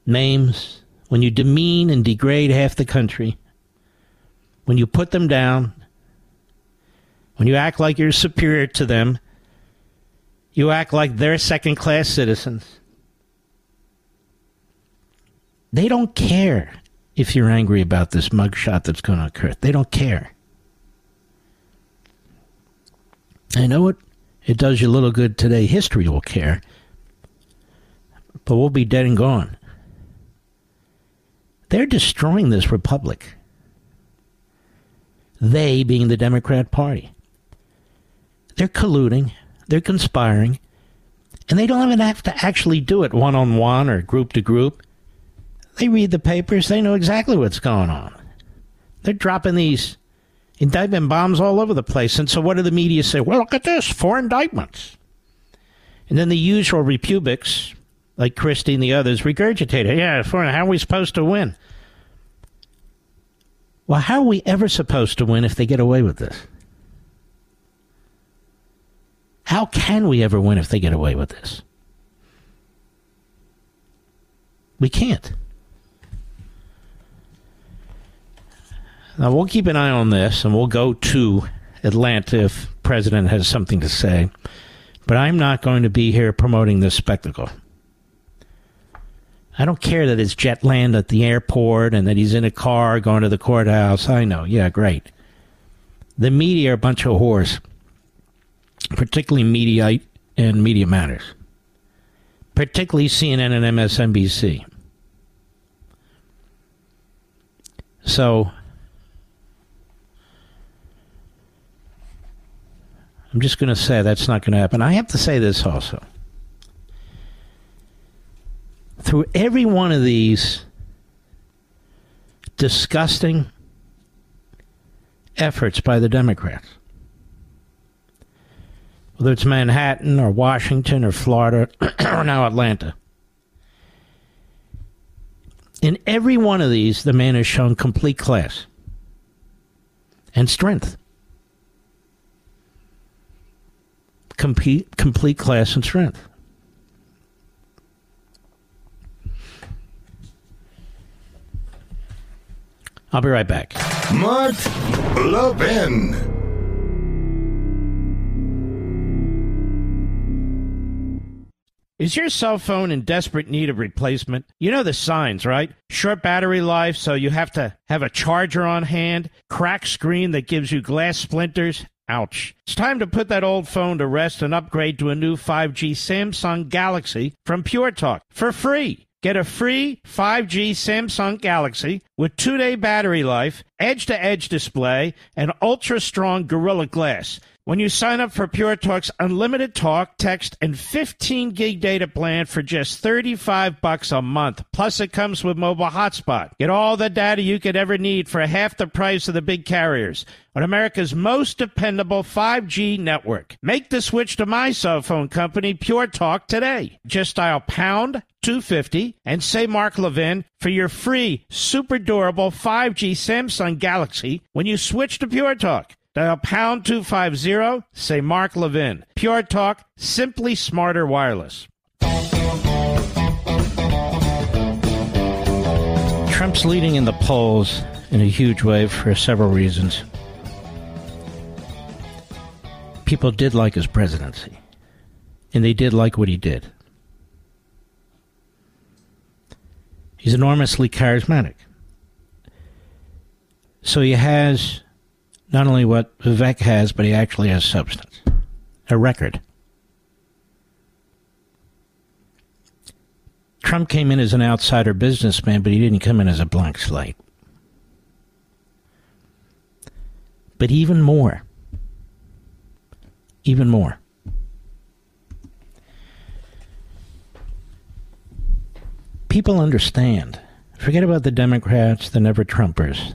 names, when you demean and degrade half the country, when you put them down, when you act like you're superior to them, you act like they're second class citizens. They don't care if you're angry about this mugshot that's going to occur. They don't care. I know it. It does you little good today. History will care. But we'll be dead and gone. They're destroying this republic. They being the Democrat Party. They're colluding, they're conspiring, and they don't even have to actually do it one on one or group to group. They read the papers, they know exactly what's going on. They're dropping these indictment bombs all over the place. And so what do the media say? Well, look at this four indictments. And then the usual repubics, like Christie and the others, regurgitate it. Yeah, four, how are we supposed to win? Well, how are we ever supposed to win if they get away with this? How can we ever win if they get away with this? We can't. Now we'll keep an eye on this, and we'll go to Atlanta if President has something to say. But I'm not going to be here promoting this spectacle. I don't care that it's jet land at the airport and that he's in a car going to the courthouse. I know, yeah, great. The media are a bunch of whores, particularly Mediaite and Media Matters, particularly CNN and MSNBC. So I'm just going to say that's not going to happen. I have to say this also. Through every one of these disgusting efforts by the Democrats, whether it's Manhattan or Washington or Florida [clears throat] or now Atlanta, in every one of these, the man has shown complete class and strength. Complete, complete class and strength. I'll be right back. Mark Levin. Is your cell phone in desperate need of replacement? You know the signs, right? Short battery life, so you have to have a charger on hand, cracked screen that gives you glass splinters Ouch. It's time to put that old phone to rest and upgrade to a new 5G Samsung Galaxy from Pure Talk for free. Get a free 5G Samsung Galaxy with two day battery life, edge to edge display, and ultra strong Gorilla Glass when you sign up for Pure Talk's unlimited talk, text, and 15 gig data plan for just 35 bucks a month. Plus, it comes with mobile hotspot. Get all the data you could ever need for half the price of the big carriers on America's most dependable 5G network. Make the switch to my cell phone company, Pure Talk, today. Just dial pound 250 and say Mark Levin for your free, super durable 5G Samsung Galaxy when you switch to Pure Talk. Dial pound 250, say Mark Levin. Pure Talk, simply smarter wireless. Trump's leading in the polls in a huge way for several reasons. People did like his presidency, and they did like what he did. He's enormously charismatic. So he has not only what Vivek has, but he actually has substance, a record. Trump came in as an outsider businessman, but he didn't come in as a blank slate. But even more, even more. People understand. Forget about the Democrats, the never Trumpers.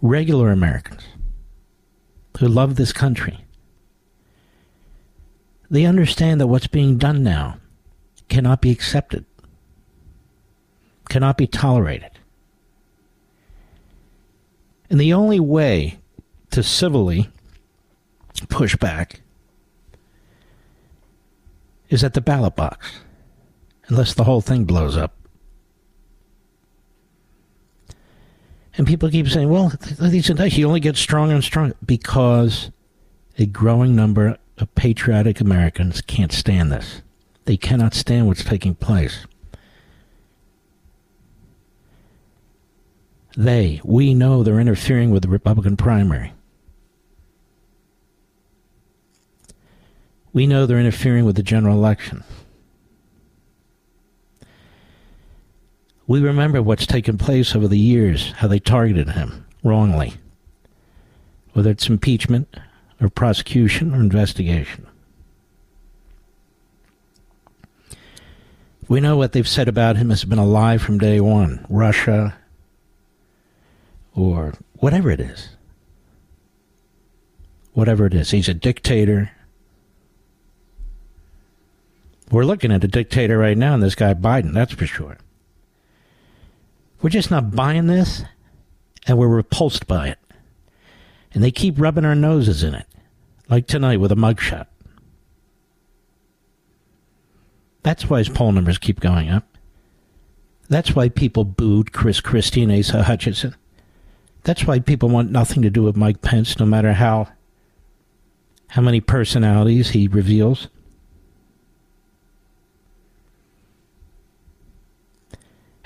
Regular Americans who love this country. They understand that what's being done now cannot be accepted, cannot be tolerated. And the only way to civilly push back is at the ballot box, unless the whole thing blows up. And people keep saying, well, he only gets stronger and stronger because a growing number of patriotic Americans can't stand this. They cannot stand what's taking place. They, we know they're interfering with the Republican primary. We know they're interfering with the general election. We remember what's taken place over the years, how they targeted him wrongly, whether it's impeachment or prosecution or investigation. We know what they've said about him has been a lie from day one Russia or whatever it is. Whatever it is. He's a dictator. We're looking at a dictator right now, and this guy Biden, that's for sure. We're just not buying this, and we're repulsed by it. And they keep rubbing our noses in it, like tonight with a mugshot. That's why his poll numbers keep going up. That's why people booed Chris Christie and Asa Hutchinson. That's why people want nothing to do with Mike Pence, no matter how how many personalities he reveals.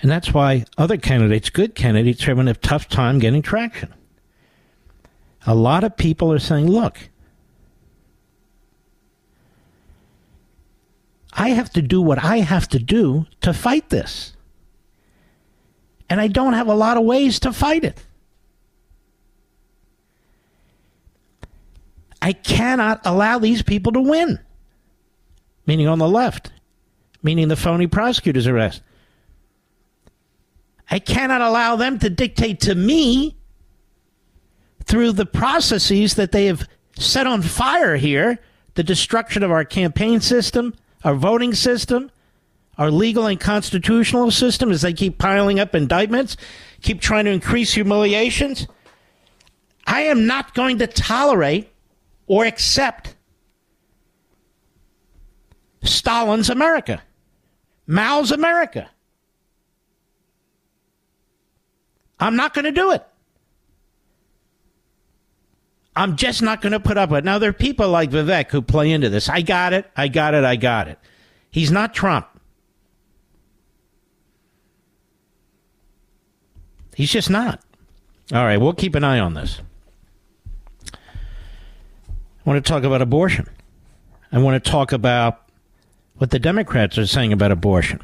And that's why other candidates, good candidates, are having a tough time getting traction. A lot of people are saying, look, I have to do what I have to do to fight this. And I don't have a lot of ways to fight it. I cannot allow these people to win. Meaning on the left, meaning the phony prosecutor's arrest. I cannot allow them to dictate to me through the processes that they have set on fire here the destruction of our campaign system, our voting system, our legal and constitutional system as they keep piling up indictments, keep trying to increase humiliations. I am not going to tolerate or accept Stalin's America, Mao's America. I'm not going to do it. I'm just not going to put up with it. Now, there are people like Vivek who play into this. I got it. I got it. I got it. He's not Trump. He's just not. All right, we'll keep an eye on this. I want to talk about abortion. I want to talk about what the Democrats are saying about abortion.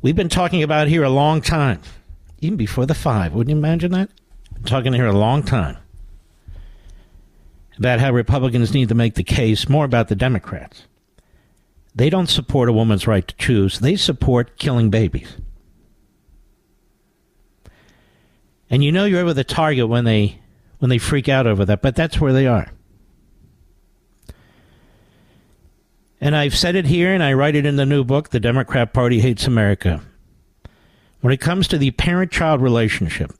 We've been talking about here a long time, even before the five. Wouldn't you imagine that? I'm talking here a long time about how Republicans need to make the case more about the Democrats. They don't support a woman's right to choose, they support killing babies. And you know you're over the target when they when they freak out over that, but that's where they are. And I've said it here and I write it in the new book, The Democrat Party Hates America. When it comes to the parent child relationship,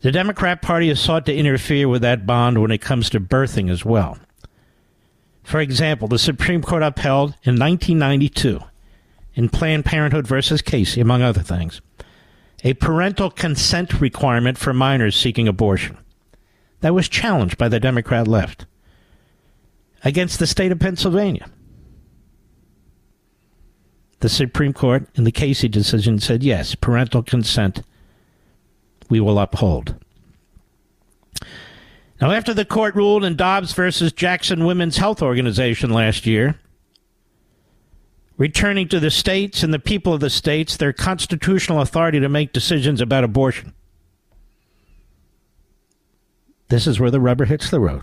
the Democrat Party has sought to interfere with that bond when it comes to birthing as well. For example, the Supreme Court upheld in 1992 in Planned Parenthood versus Casey, among other things, a parental consent requirement for minors seeking abortion. That was challenged by the Democrat left against the state of Pennsylvania. The Supreme Court, in the Casey decision, said yes, parental consent we will uphold. Now, after the court ruled in Dobbs versus Jackson Women's Health Organization last year, returning to the states and the people of the states their constitutional authority to make decisions about abortion. This is where the rubber hits the road.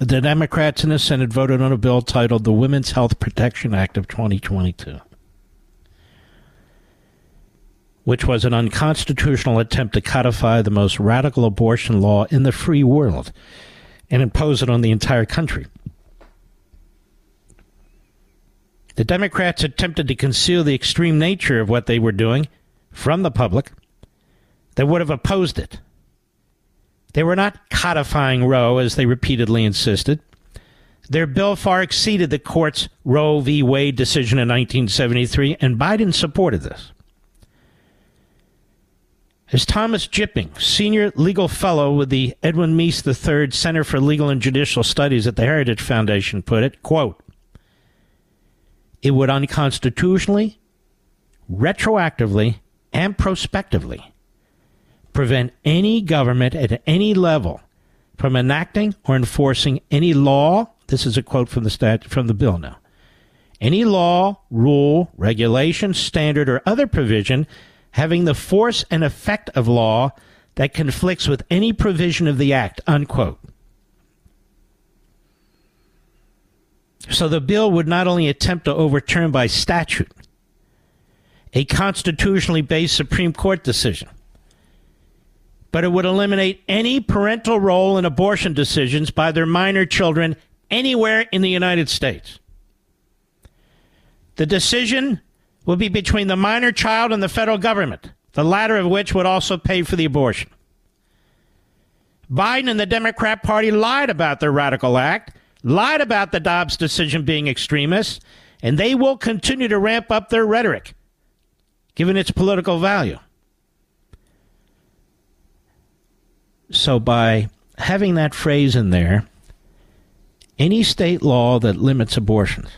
The Democrats in the Senate voted on a bill titled the Women's Health Protection Act of 2022 which was an unconstitutional attempt to codify the most radical abortion law in the free world and impose it on the entire country. The Democrats attempted to conceal the extreme nature of what they were doing from the public that would have opposed it. They were not codifying Roe, as they repeatedly insisted. Their bill far exceeded the court's Roe v. Wade decision in 1973, and Biden supported this. As Thomas Jipping, senior legal fellow with the Edwin Meese III Center for Legal and Judicial Studies at the Heritage Foundation, put it, quote, it would unconstitutionally, retroactively, and prospectively prevent any government at any level from enacting or enforcing any law. This is a quote from the stat from the bill now. Any law, rule, regulation, standard, or other provision having the force and effect of law that conflicts with any provision of the act, unquote. So the bill would not only attempt to overturn by statute a constitutionally based Supreme Court decision, but it would eliminate any parental role in abortion decisions by their minor children anywhere in the United States. The decision would be between the minor child and the federal government, the latter of which would also pay for the abortion. Biden and the Democrat Party lied about their radical act, lied about the Dobbs decision being extremist, and they will continue to ramp up their rhetoric, given its political value. So, by having that phrase in there, any state law that limits abortions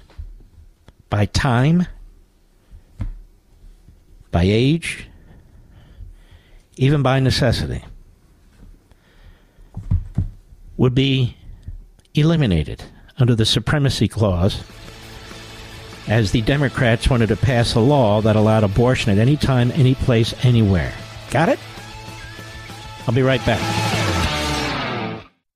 by time, by age, even by necessity, would be eliminated under the Supremacy Clause as the Democrats wanted to pass a law that allowed abortion at any time, any place, anywhere. Got it? I'll be right back.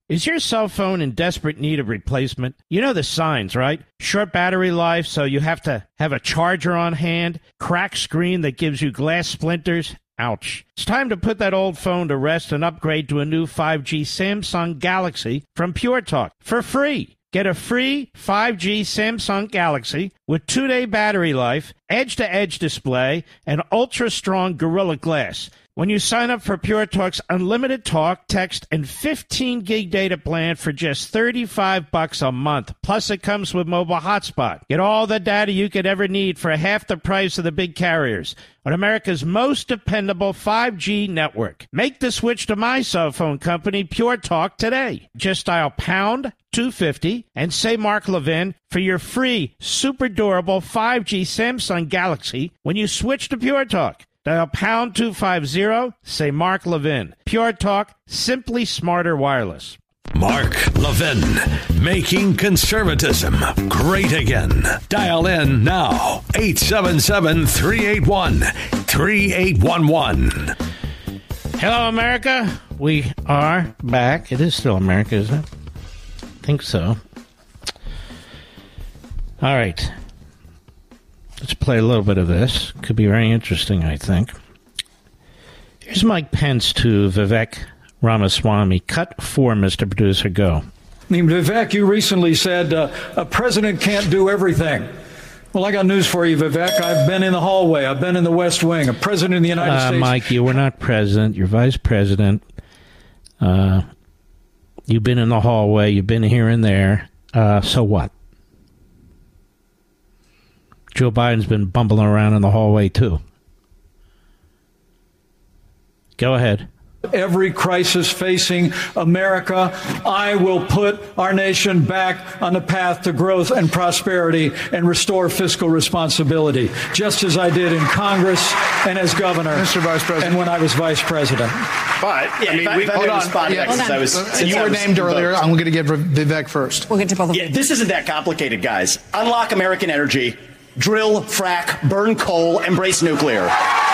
Is your cell phone in desperate need of replacement? You know the signs, right? Short battery life, so you have to have a charger on hand, cracked screen that gives you glass splinters. Ouch. It's time to put that old phone to rest and upgrade to a new 5G Samsung Galaxy from Pure Talk for free. Get a free 5G Samsung Galaxy with two day battery life, edge to edge display, and ultra strong Gorilla Glass when you sign up for Pure Talk's unlimited talk, text, and 15 gig data plan for just 35 bucks a month. Plus it comes with mobile hotspot. Get all the data you could ever need for half the price of the big carriers on America's most dependable 5G network. Make the switch to my cell phone company, Pure Talk, today. Just dial pound 250 and say Mark Levin for your free super durable 5G Samsung Galaxy when you switch to Pure Talk. Dial pound 250, say Mark Levin. Pure Talk, simply smarter wireless. Mark Levin, making conservatism great again. Dial in now, 877 381 3811. Hello, America. We are back. It is still America, isn't it? I think so. All right. Let's play a little bit of this. Could be very interesting, I think. Here's Mike Pence to Vivek Ramaswamy. Cut four, Mr. Producer. Go. I mean, Vivek, you recently said uh, a president can't do everything. Well, I got news for you, Vivek. I've been in the hallway. I've been in the West Wing. A president of the United Uh, States. Mike, you were not president. You're vice president. Uh, you've been in the hallway. You've been here and there. Uh, so what? Joe Biden's been bumbling around in the hallway, too. Go ahead. Every crisis facing America, I will put our nation back on the path to growth and prosperity and restore fiscal responsibility, just as I did in Congress and as governor. Mr. Vice President. And when I was vice president. But Yeah, I mean, we if I hold on. respond Yeah, that, since I was, since you I were was named earlier. invoked. I'm going to give Vivek first. We'll get to both of them. Yeah, this isn't that complicated, guys. Unlock American energy, drill, frack, burn coal, embrace nuclear.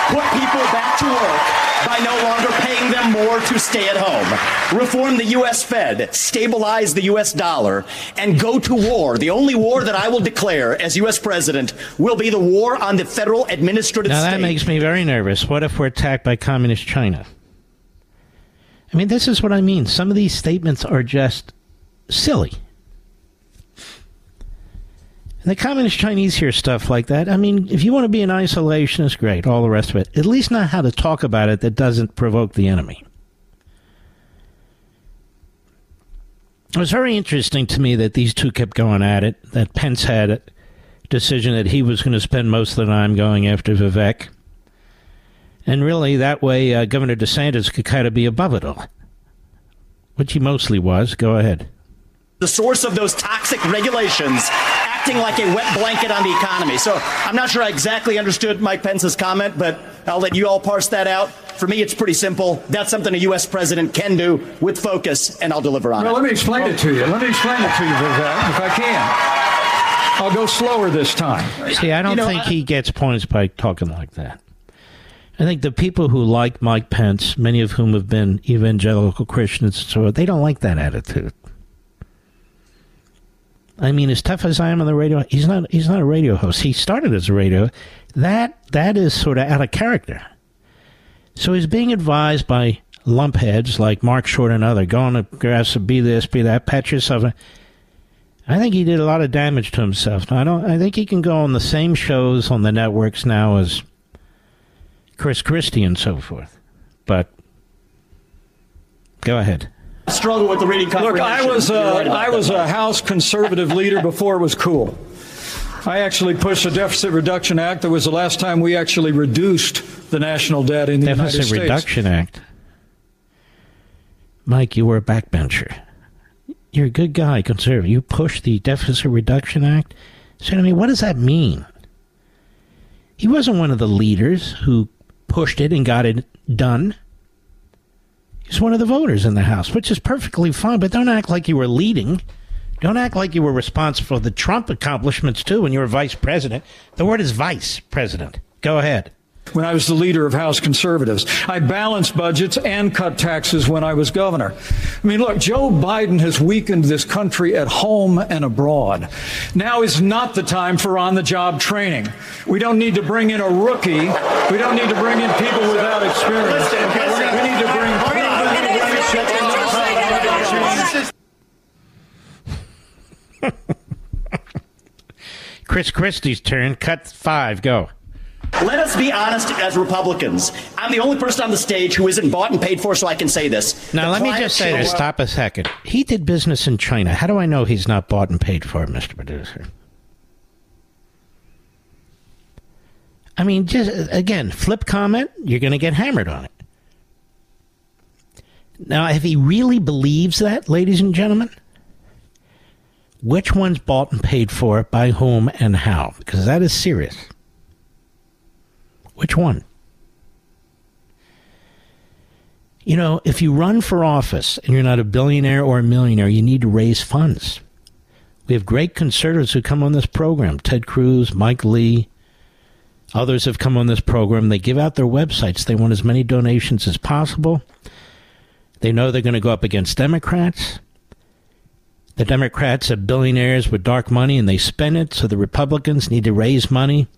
Put people back to work by no longer paying them more to stay at home. Reform the U.S. Fed, stabilize the U.S. dollar, and go to war. The only war that I will declare as U.S. president will be the war on the federal administrative Now, state. that makes me very nervous. What if we're attacked by communist China? I mean, this is what I mean. Some of these statements are just silly. And the communist Chinese hear stuff like that. I mean, if you want to be an isolationist, great, all the rest of it. At least know how to talk about it that doesn't provoke the enemy. It was very interesting to me that these two kept going at it, that Pence had a decision that he was going to spend most of the time going after Vivek. And really, that way, uh, Governor DeSantis could kind of be above it all. Which he mostly was. Go ahead. the source of those toxic regulations acting like a wet blanket on the economy. So I'm not sure I exactly understood Mike Pence's comment, but I'll let you all parse that out. For me, it's pretty simple. That's something a U.S. president can do with focus, and I'll deliver on Well, it. Well, let me explain it to you. Let me explain it to you, Vivek, uh, if I can. I'll go slower this time. See, I don't You know, think I- he gets points by talking like that. I think the people who like Mike Pence, many of whom have been evangelical Christians, and so they don't like that attitude. I mean, as tough as I am on the radio, he's not. He's not a radio host. He started as a radio. That that is sort of out of character. So he's being advised by lumpheads like Marc Short and other. Go on aggressive, be this, be that, pat yourself. I think he did a lot of damage to himself. I don't. I think he can go on the same shows on the networks now as Chris Christie and so forth. But go ahead. Struggle with the reading Look, comprehension. I was You're uh, right I was that. a House conservative leader before it was cool. I actually pushed the Deficit Reduction Act. That was the last time we actually reduced the national debt in the United Deficit States. Reduction Act. Mike, you were a backbencher. You're a good guy, conservative. You pushed the Deficit Reduction Act. So, I mean, what does that mean? He wasn't one of the leaders who pushed it and got it done. He's one of the voters in the House, which is perfectly fine, but don't act like you were leading. Don't act like you were responsible for the Trump accomplishments, too, when you were vice president. The word is vice president. Go ahead. When I was the leader of House conservatives. I balanced budgets and cut taxes when I was governor. I mean, look, Joe Biden has weakened this country at home and abroad. Now is not the time for on the job training. We don't need to bring in a rookie. We don't need to bring in people without experience. Listen, listen. We need to bring We're gonna- proven we're gonna- leadership we're in gonna- the we're gonna- [laughs] Chris Christie's turn. Cut five. Go. Let us be honest as Republicans. I'm the only person on the stage who isn't bought and paid for, so I can say this. Now, The let me just say this. Stop a second. He did business in China. How do I know he's not bought and paid for, Mr. Producer? I mean, just again, flip comment, you're going to get hammered on it. Now, if he really believes that, ladies and gentlemen, which one's bought and paid for, by whom, and how? Because that is serious. Which one? You know, if you run for office and you're not a billionaire or a millionaire, you need to raise funds. We have great conservatives who come on this program Ted Cruz, Mike Lee. Others have come on this program. They give out their websites. They want as many donations as possible. They know they're going to go up against Democrats. The Democrats are billionaires with dark money and they spend it, so the Republicans need to raise money.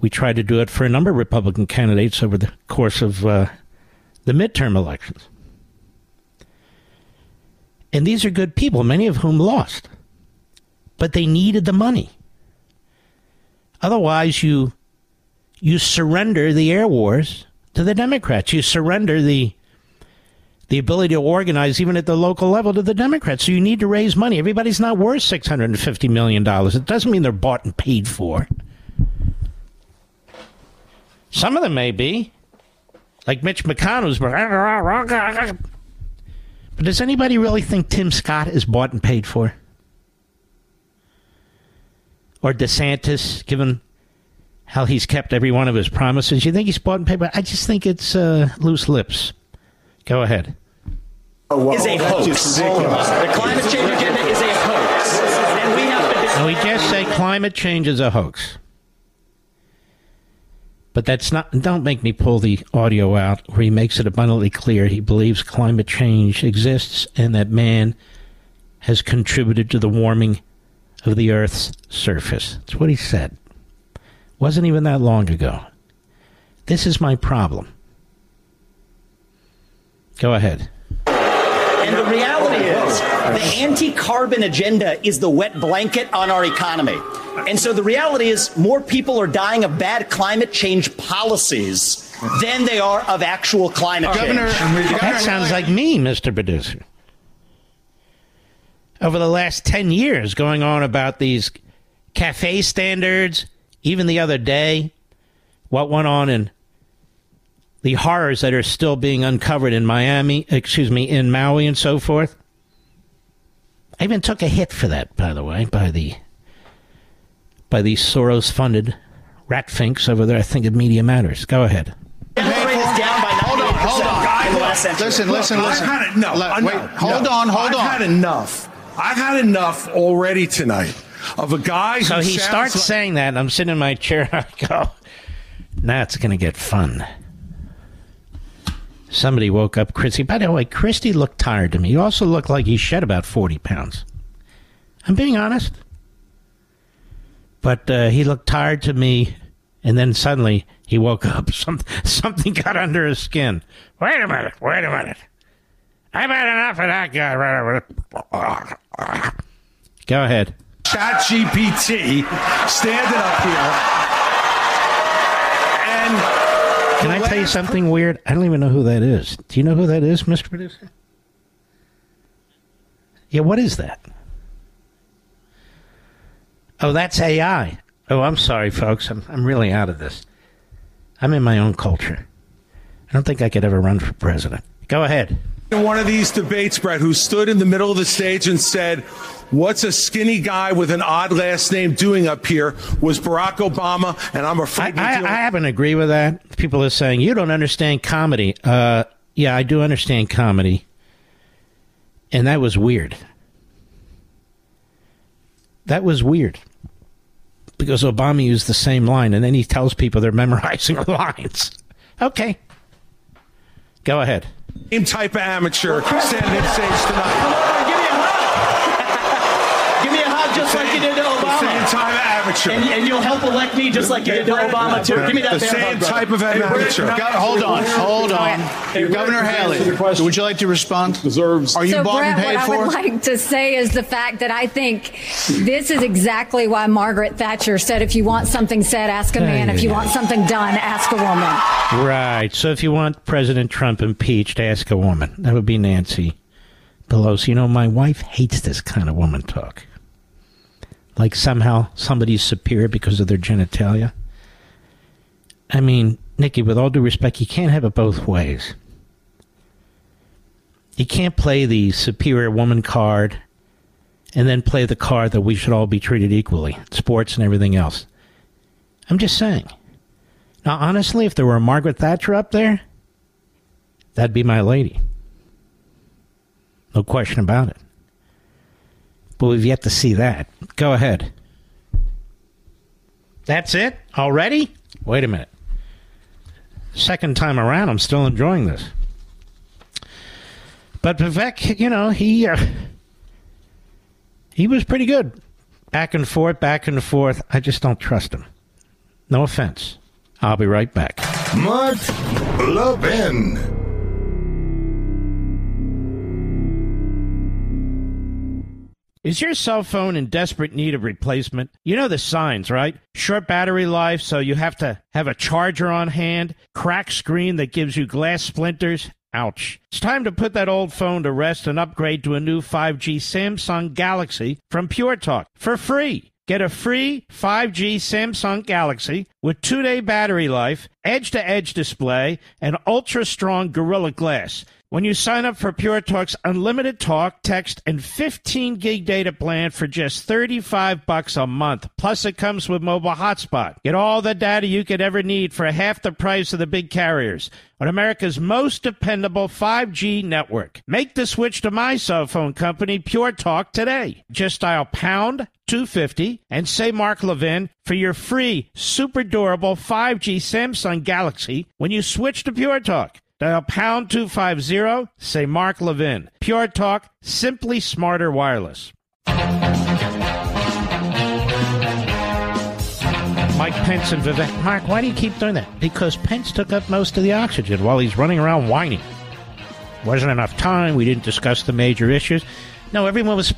We tried to do it for a number of Republican candidates over the course of uh, the midterm elections. And these are good people, many of whom lost. But they needed the money. Otherwise, you you surrender the air wars to the Democrats. You surrender the the ability to organize even at the local level to the Democrats. So you need to raise money. Everybody's not worth six hundred and fifty million dollars. It doesn't mean they're bought and paid for. Some of them may be, like Mitch McConnell's. But does anybody really think Tim Scott is bought and paid for? Or DeSantis, given how he's kept every one of his promises? You think he's bought and paid? But I just think it's uh, loose lips. Go ahead. Is a hoax. The climate change agenda is a hoax. And we have to. So we just say climate change is a hoax. But that's not, don't make me pull the audio out where he makes it abundantly clear he believes climate change exists and that man has contributed to the warming of the Earth's surface. That's what he said. Wasn't even that long ago. This is my problem. Go ahead. And the reality is, the anti carbon agenda is the wet blanket on our economy. And so the reality is, more people are dying of bad climate change policies than they are of actual climate Governor, change. That sounds like me, Mr. Producer. Over the last 10 years, going on about these cafe standards, even the other day, what went on in the horrors that are still being uncovered in Miami, excuse me, in Maui and so forth. I even took a hit for that, by the way, by the by these Soros funded rat finks over there, I think of Media Matters. Go ahead. Death rate is down by 98% hold on. in the last century. Listen, listen, I've listen. had it. No, Let- no, wait, hold no. on, hold I've on. had enough. I've had enough already tonight of a guy. So who he starts like- saying that, and I'm sitting in my chair. [laughs] I go, now it's going to get fun. Somebody woke up Christie. By the way, Christie looked tired to me. He also looked like he shed about 40 pounds. I'm being honest. But uh, he looked tired to me, and then suddenly he woke up. [laughs] Some, something got under his skin. Wait a minute, wait a minute. I've had enough of that guy. Go ahead. Chat GPT standing up here. And Can I tell you something weird? I don't even know who that is. Do you know who that is, Mr. Producer? Yeah, what is that? Oh, that's AI. Oh, I'm sorry, folks. I'm, I'm really out of this. I'm in my own culture. I don't think I could ever run for president. Go ahead. in one of these debates, Brett, who stood in the middle of the stage and said, What's a skinny guy with an odd last name doing up here? Was Barack Obama, and I'm I, afraid I, I happen to agree with that. People are saying, you don't understand comedy. Uh, yeah, I do understand comedy. And that was weird. That was weird. Because Obama used the same line, and then he tells people they're memorizing [laughs] lines. Okay. Go ahead. same type of amateur standing stage tonight. Give me a hug. Give me a hug just like you did to The same Obama. type of amateur. And, and you'll help elect me just like you did to Obama, too. Give me that the same hug, type of amateur. Go- hold on, hold on. Governor Haley, would you like to respond? Deserves. Are you so, bought Brett, and paid what I would like to say is the fact that I think this is exactly why Margaret Thatcher said, if you want something said, ask a man. If you want something done, ask a woman. Right. So if you want President Trump impeached, ask a woman. That would be Nancy Pelosi. You know, my wife hates this kind of woman talk. Like somehow somebody's superior because of their genitalia. I mean, Nikki, with all due respect, you can't have it both ways. You can't play the superior woman card and then play the card that we should all be treated equally, sports and everything else. I'm just saying. Now, honestly, if there were a Margaret Thatcher up there, That'd be my lady. No question about it. But we've yet to see that. Go ahead. That's it? Already? Wait a minute. Second time around, I'm still enjoying this. But Vivek, you know, he uh, he was pretty good. Back and forth, back and forth. I just don't trust him. No offense. I'll be right back. Mark Levin. Is your cell phone in desperate need of replacement? You know the signs, right? Short battery life, so you have to have a charger on hand, cracked screen that gives you glass splinters. Ouch. It's time to put that old phone to rest and upgrade to a new 5G Samsung Galaxy from Pure Talk for free. Get a free 5G Samsung Galaxy with two day battery life, edge to edge display, and ultra strong Gorilla Glass when you sign up for Pure Talk's unlimited talk, text, and 15 gig data plan for just 35 bucks a month. Plus, it comes with mobile hotspot. Get all the data you could ever need for half the price of the big carriers on America's most dependable 5G network. Make the switch to my cell phone company, Pure Talk, today. Just dial pound 250 and say Mark Levin for your free, super durable 5G Samsung Galaxy when you switch to Pure Talk. Dial pound 250, say Mark Levin. Pure Talk, simply smarter wireless. Mike Pence and Vivek. Mark, why do you keep doing that? Because Pence took up most of the oxygen while he's running around whining. Wasn't enough time. We didn't discuss the major issues. No, everyone was.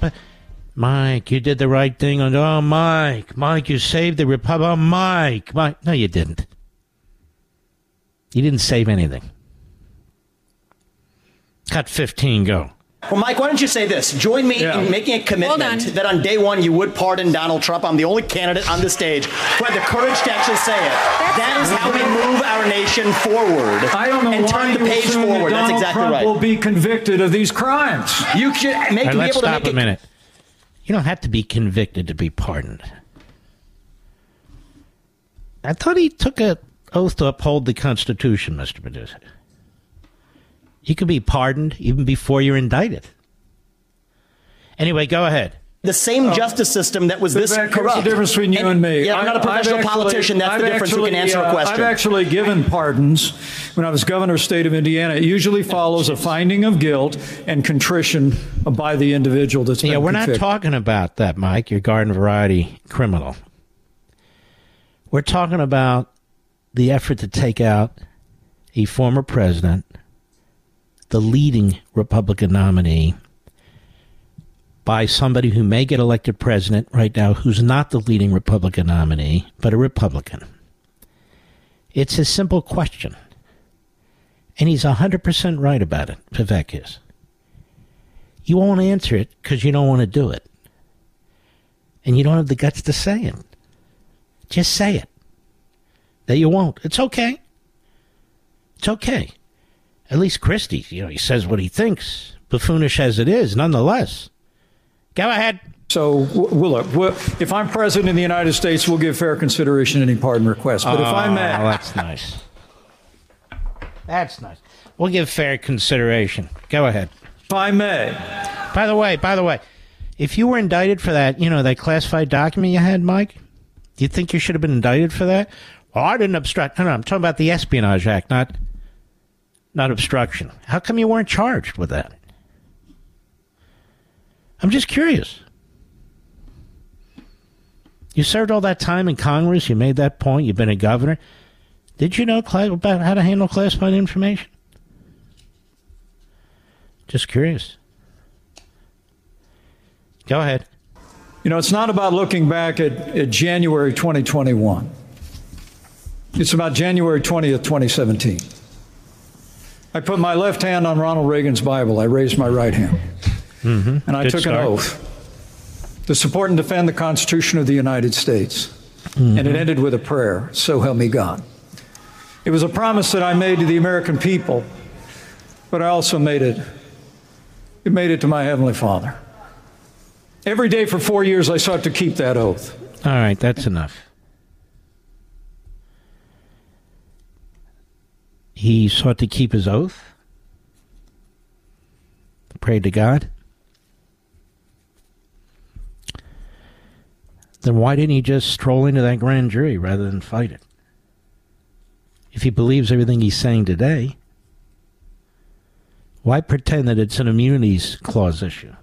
Mike, you did the right thing. On, oh, Mike, Mike, you saved the Republic. Oh, Mike, Mike. No, you didn't. You didn't save anything. Cut 15, go. Well, Mike, why don't you say this? Join me yeah. in making a commitment that on day one you would pardon Donald Trump. I'm the only candidate on the stage who had the courage to actually say it. that is how we move our nation forward. I don't know and why turn the page forward. That That's exactly Trump right. will be convicted of these crimes. You should make right, be let's able stop to make a minute. You don't have to be convicted to be pardoned. I thought he took an oath to uphold the Constitution, Mr. Medusa. You can be pardoned even before you're indicted. Anyway, go ahead. The same justice system that was this corrupt. Here's the difference between you and, me. Yeah, I'm not a professional I've politician. That's I've the difference. Actually, Who can answer uh, a question? I've actually given pardons when I was governor of the state of Indiana. It usually follows a finding of guilt and contrition by the individual that's yeah, been we're convicted. not talking about that, Mike. Your garden variety criminal. We're talking about the effort to take out a former president, the leading Republican nominee, by somebody who may get elected president right now who's not the leading Republican nominee, but a Republican. It's a simple question. And he's 100% right about it, Vivek is. You won't answer it because you don't want to do it. And you don't have the guts to say it. Just say it. That you won't. It's okay. It's okay. At least Christie, you know, he says what he thinks, buffoonish as it is, nonetheless. Go ahead. So, well, look, we'll, if I'm president of the United States, we'll give fair consideration to any pardon request. But oh, if ah, I'm Oh, that's nice. That's nice. We'll give fair consideration. Go ahead. if I may, By the way, by the way, if you were indicted for that, you know, that classified document you had, Mike, do you think you should have been indicted for that? Well, I didn't obstruct. No, no, I'm talking about the Espionage Act, not not obstruction. How come you weren't charged with that? I'm just curious. You served all that time in Congress. You made that point. You've been a governor. Did you know about how to handle classified information? Just curious. Go ahead. you know, it's not about looking back at, at January 2021. It's about January 20th, 2017. I put my left hand on Ronald Reagan's Bible. I raised my right hand. Mm-hmm. And I Good took start. an oath to support and defend the Constitution of the United States. Mm-hmm. And it ended with a prayer, so help me God. It was a promise that I made to the American people, but I also made it, it made it to my Heavenly Father. Every day for four years, I sought to keep that oath. All right, that's enough. He sought to keep his oath. Prayed to God? Then why didn't he just stroll into that grand jury rather than fight it? If he believes everything he's saying today, why pretend that it's an immunities clause issue?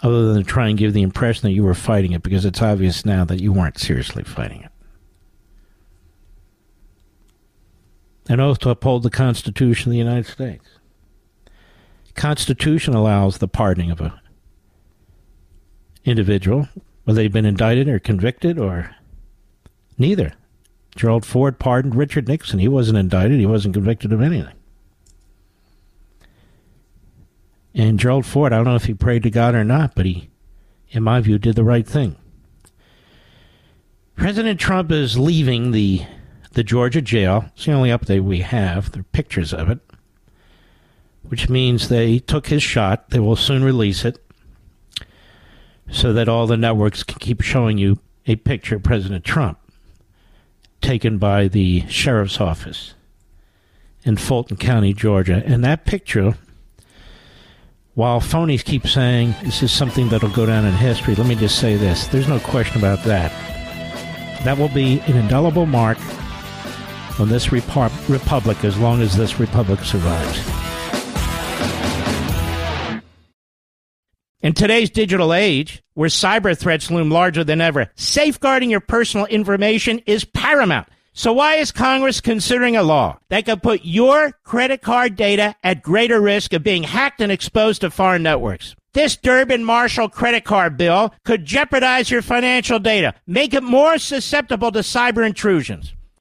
Other than to try and give the impression that you were fighting it, because it's obvious now that you weren't seriously fighting it. An oath to uphold the Constitution of the United States. Constitution allows the pardoning of a individual, whether they've been indicted or convicted or neither. Gerald Ford pardoned Richard Nixon. He wasn't indicted, he wasn't convicted of anything. And Gerald Ford, I don't know if he prayed to God or not, but he, in my view, did the right thing. President Trump is leaving the the Georgia jail. It's the only update we have. There are pictures of it, which means they took his shot. They will soon release it so that all the networks can keep showing you a picture of President Trump taken by the sheriff's office in Fulton County, Georgia. And that picture while phonies keep saying this is something that'll go down in history, let me just say this. There's no question about that. That will be an indelible mark on this repu- republic as long as this republic survives. In today's digital age, where cyber threats loom larger than ever, safeguarding your personal information is paramount. So why is Congress considering a law that could put your credit card data at greater risk of being hacked and exposed to foreign networks? This Durbin Marshall credit card bill could jeopardize your financial data, make it more susceptible to cyber intrusions.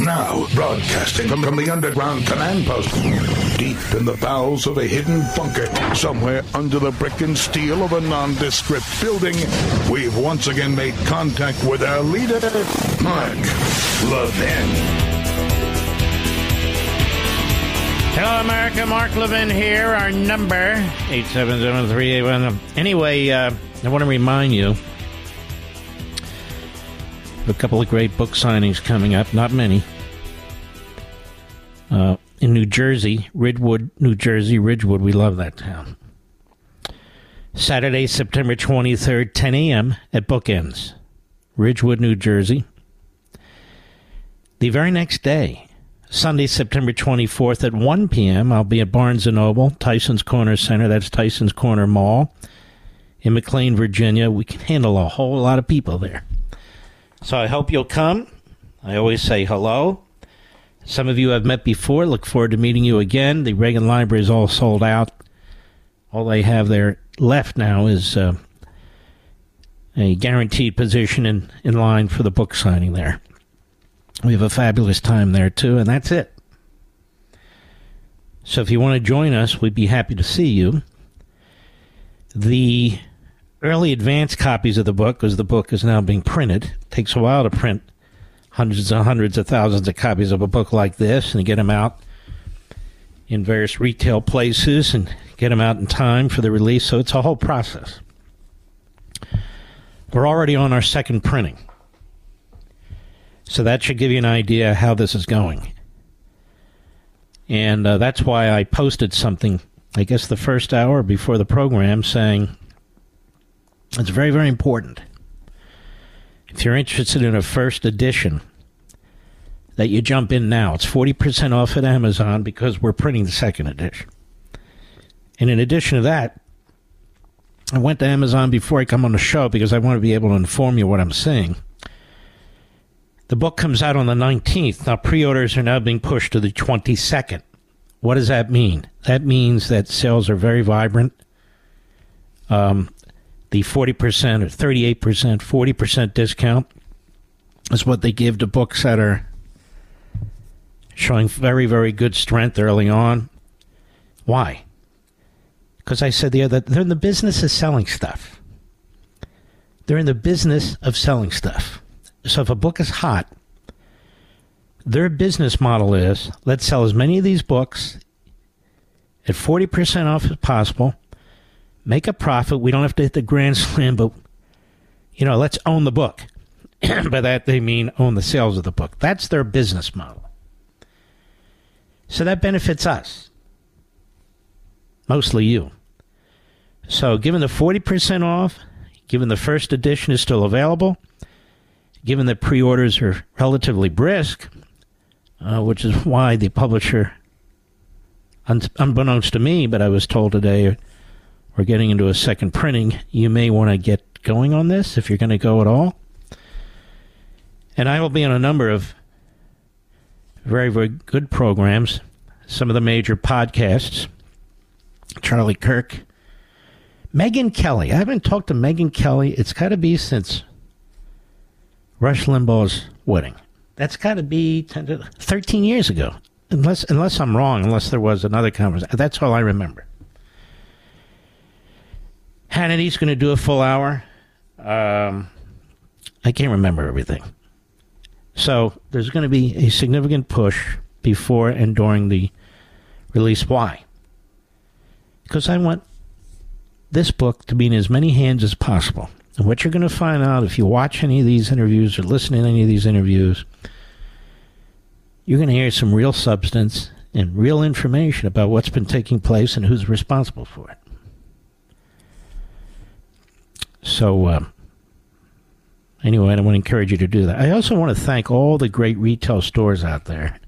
now, broadcasting from, from the underground command post, deep in the bowels of a hidden bunker, somewhere under the brick and steel of a nondescript building, we've once again made contact with our leader, Mark Levin. Hello, America. Mark Levin here. Our number, 877 Anyway, uh, I want to remind you a couple of great book signings coming up. Not many. Uh, in New Jersey, Ridgewood, New Jersey, Ridgewood. We love that town. Saturday, September 23rd, 10 a.m. at Bookends, Ridgewood, New Jersey. The very next day, Sunday, September 24th at 1 p.m., I'll be at Barnes & Noble, Tyson's Corner Center. That's Tyson's Corner Mall in McLean, Virginia. We can handle a whole lot of people there. So I hope you'll come. I always say hello. Some of you I've met before. Look forward to meeting you again. The Reagan Library is all sold out. All they have there left now is uh, a guaranteed position in, in line for the book signing there. We have a fabulous time there, too, and that's it. So if you want to join us, we'd be happy to see you. The early advance copies of the book, because the book is now being printed, it takes a while to print hundreds and hundreds of thousands of copies of a book like this and get them out in various retail places and get them out in time for the release. So it's a whole process. We're already on our second printing. So that should give you an idea how this is going. And uh, that's why I posted something, I guess the first hour before the program, saying it's very, very important if you're interested in a first edition, that you jump in now. It's 40% off at Amazon because we're printing the second edition. And in addition to that, I went to Amazon before I come on the show because I want to be able to inform you what I'm saying. The book comes out on the 19th. Now, pre orders are now being pushed to the 22nd. What does that mean? That means that sales are very vibrant. Um, The 40% or 38%, 40% discount is what they give to books that are showing very, very good strength early on. Why? Because I said the other, they're in the business of selling stuff. They're in the business of selling stuff. So if a book is hot, their business model is let's sell as many of these books at 40% off as possible, make a profit. We don't have to hit the grand slam, but, you know, let's own the book. [clears throat] By that, they mean own the sales of the book. That's their business model. So that benefits us, mostly you. So, given the 40% off, given the first edition is still available, given that pre orders are relatively brisk, uh, which is why the publisher, un- unbeknownst to me, but I was told today we're getting into a second printing, you may want to get going on this if you're going to go at all. And I will be on a number of very, very good programs, some of the major podcasts. Charlie Kirk, Megyn Kelly. I haven't talked to Megyn Kelly. It's got to be since Rush Limbaugh's wedding. That's got to be 10 to 13 years ago, unless unless I'm wrong. Unless there was another conversation. That's all I remember. Hannity's going to do a full hour. Um, I can't remember everything. So there's going to be a significant push before and during the release. Why? Because I want this book to be in as many hands as possible. And what you're going to find out if you watch any of these interviews or listen to any of these interviews, you're going to hear some real substance and real information about what's been taking place and who's responsible for it. So, uh, anyway, I want to encourage you to do that. I also want to thank all the great retail stores out there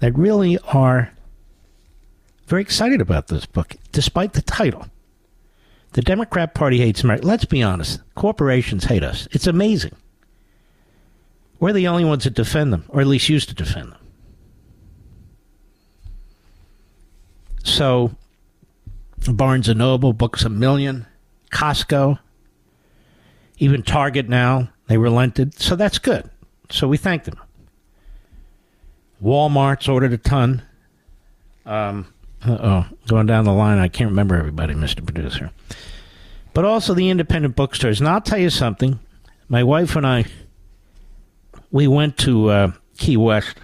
that really are very excited about this book, despite the title. The Democrat Party hates America. Let's be honest. Corporations hate us. It's amazing. We're the only ones that defend them, or at least used to defend them. So, Barnes and Noble, Books a Million, Costco, even Target now, they relented. So that's good. So we thank them. Walmart's ordered a ton. Um, oh, going down the line, I can't remember everybody, Mr. Producer. But also the independent bookstores. And I'll tell you something. My wife and I, we went to uh, Key West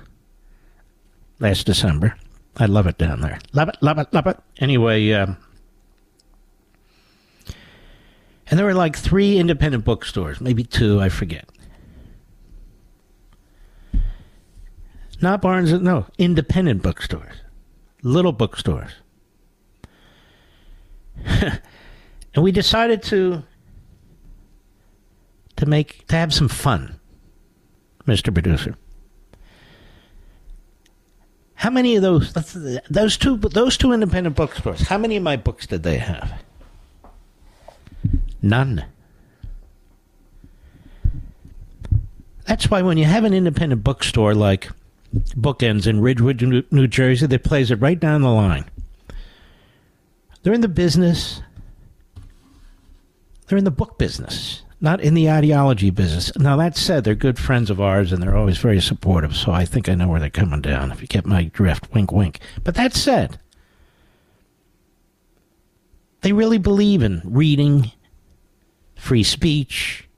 last December. I love it down there. Love it, love it, love it. Anyway, um, and there were like three independent bookstores, maybe two, I forget. Not Barnes, no, independent bookstores, little bookstores. [laughs] and we decided to to make to have some fun, Mr. Producer. How many of those those two those two independent bookstores? How many of my books did they have? None. That's why when you have an independent bookstore like Bookends in Ridgewood, New Jersey, that plays it right down the line, they're in the business. They're in the book business, not in the ideology business. Now, that said, they're good friends of ours and they're always very supportive, so I think I know where they're coming down, if you get my drift. Wink, wink. But that said, they really believe in reading free speech.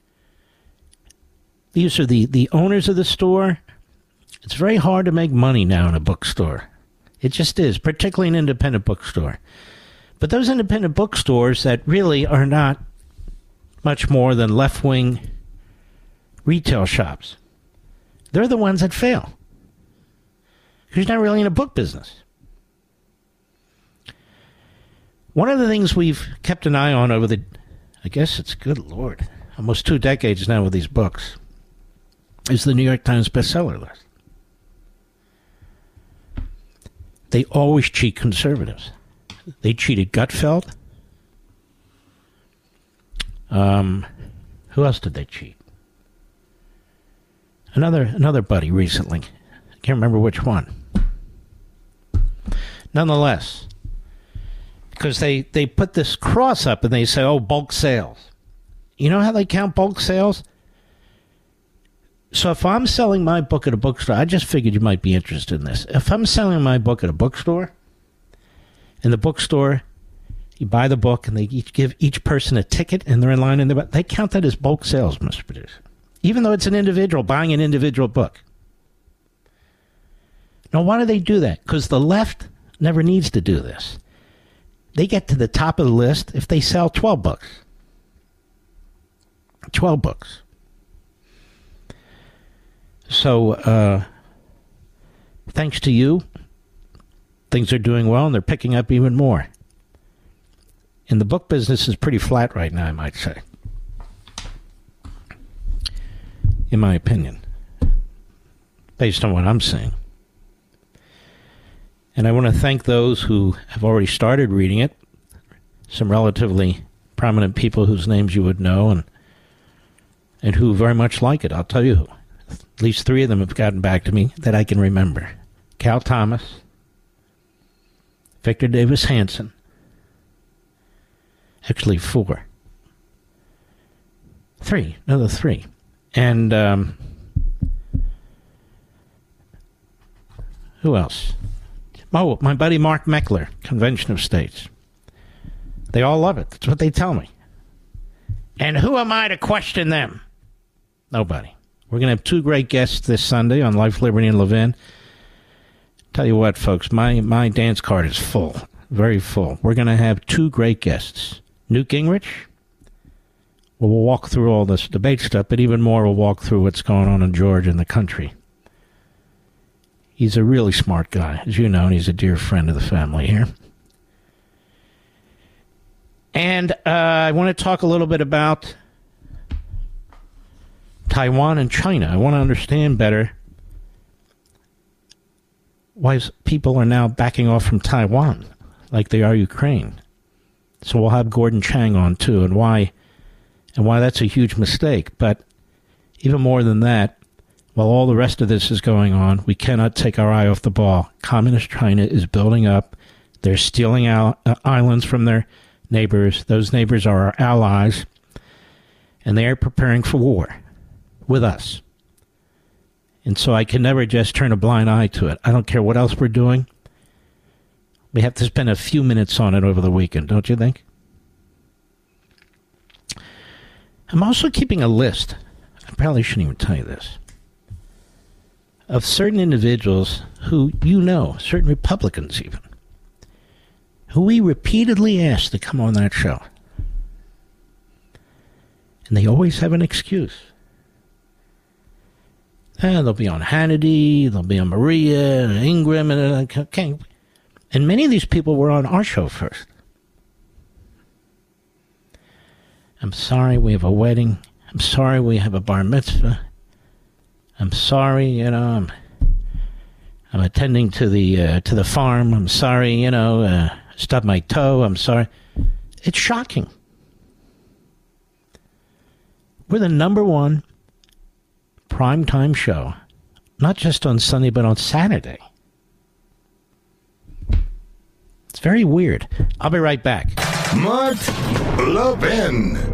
These are the, the owners of the store. It's very hard to make money now in a bookstore. It just is, particularly an independent bookstore. But those independent bookstores that really are not much more than left wing retail shops, they're the ones that fail. Because you're not really in a book business. One of the things we've kept an eye on over the I guess it's good Lord, almost two decades now with these books, is the New York Times bestseller list. They always cheat conservatives. They cheated Gutfeld. Um, who else did they cheat? Another another buddy recently. I can't remember which one. Nonetheless, because they, they put this cross up and they say, oh, bulk sales. You know how they count bulk sales? So if I'm selling my book at a bookstore, I just figured you might be interested in this. If I'm selling my book at a bookstore, in the bookstore, you buy the book and they each give each person a ticket and they're in line and they count that as bulk sales, Mr. Producer. Even though it's an individual buying an individual book. Now, why do they do that? Because the left never needs to do this. They get to the top of the list if they sell 12 books. 12 books. So, uh, thanks to you, things are doing well and they're picking up even more. And the book business is pretty flat right now, I might say. In my opinion, based on what I'm seeing. And I want to thank those who have already started reading it. Some relatively prominent people whose names you would know and and who very much like it. I'll tell you. At least three of them have gotten back to me that I can remember. Cal Thomas, Victor Davis Hanson, actually four. Three, another three. And um, who else? Oh, my buddy Mark Meckler, Convention of States. They all love it. That's what they tell me. And who am I to question them? Nobody. We're going to have two great guests this Sunday on Life, Liberty, and Levin. Tell you what, folks, my, my dance card is full, very full. We're going to have two great guests. Newt Gingrich. Well, we'll walk through all this debate stuff, but even more, we'll walk through what's going on in Georgia and the country. He's a really smart guy, as you know, and he's a dear friend of the family here. And uh, I want to talk a little bit about Taiwan and China. I want to understand better why people are now backing off from Taiwan like they are Ukraine. So we'll have Gordon Chang on too, and why, and why that's a huge mistake. But even more than that, while all the rest of this is going on, we cannot take our eye off the ball. Communist China is building up. They're stealing out uh, islands from their neighbors. Those neighbors are our allies, and they are preparing for war with us. And so I can never just turn a blind eye to it. I don't care what else we're doing. We have to spend a few minutes on it over the weekend, don't you think? I'm also keeping a list. I probably shouldn't even tell you this. Of certain individuals who you know, certain Republicans even, who we repeatedly asked to come on that show. And they always have an excuse. Eh, they'll be on Hannity, they'll be on Maria, and Ingraham, and uh, okay. And many of these people were on our show first. I'm sorry we have a wedding. I'm sorry we have a bar mitzvah. I'm sorry, you know, I'm, I'm attending to the uh, to the farm. I'm sorry, you know, uh, stubbed my toe. I'm sorry. It's shocking. We're the number one primetime show, not just on Sunday, but on Saturday. It's very weird. I'll be right back. Mark Levin.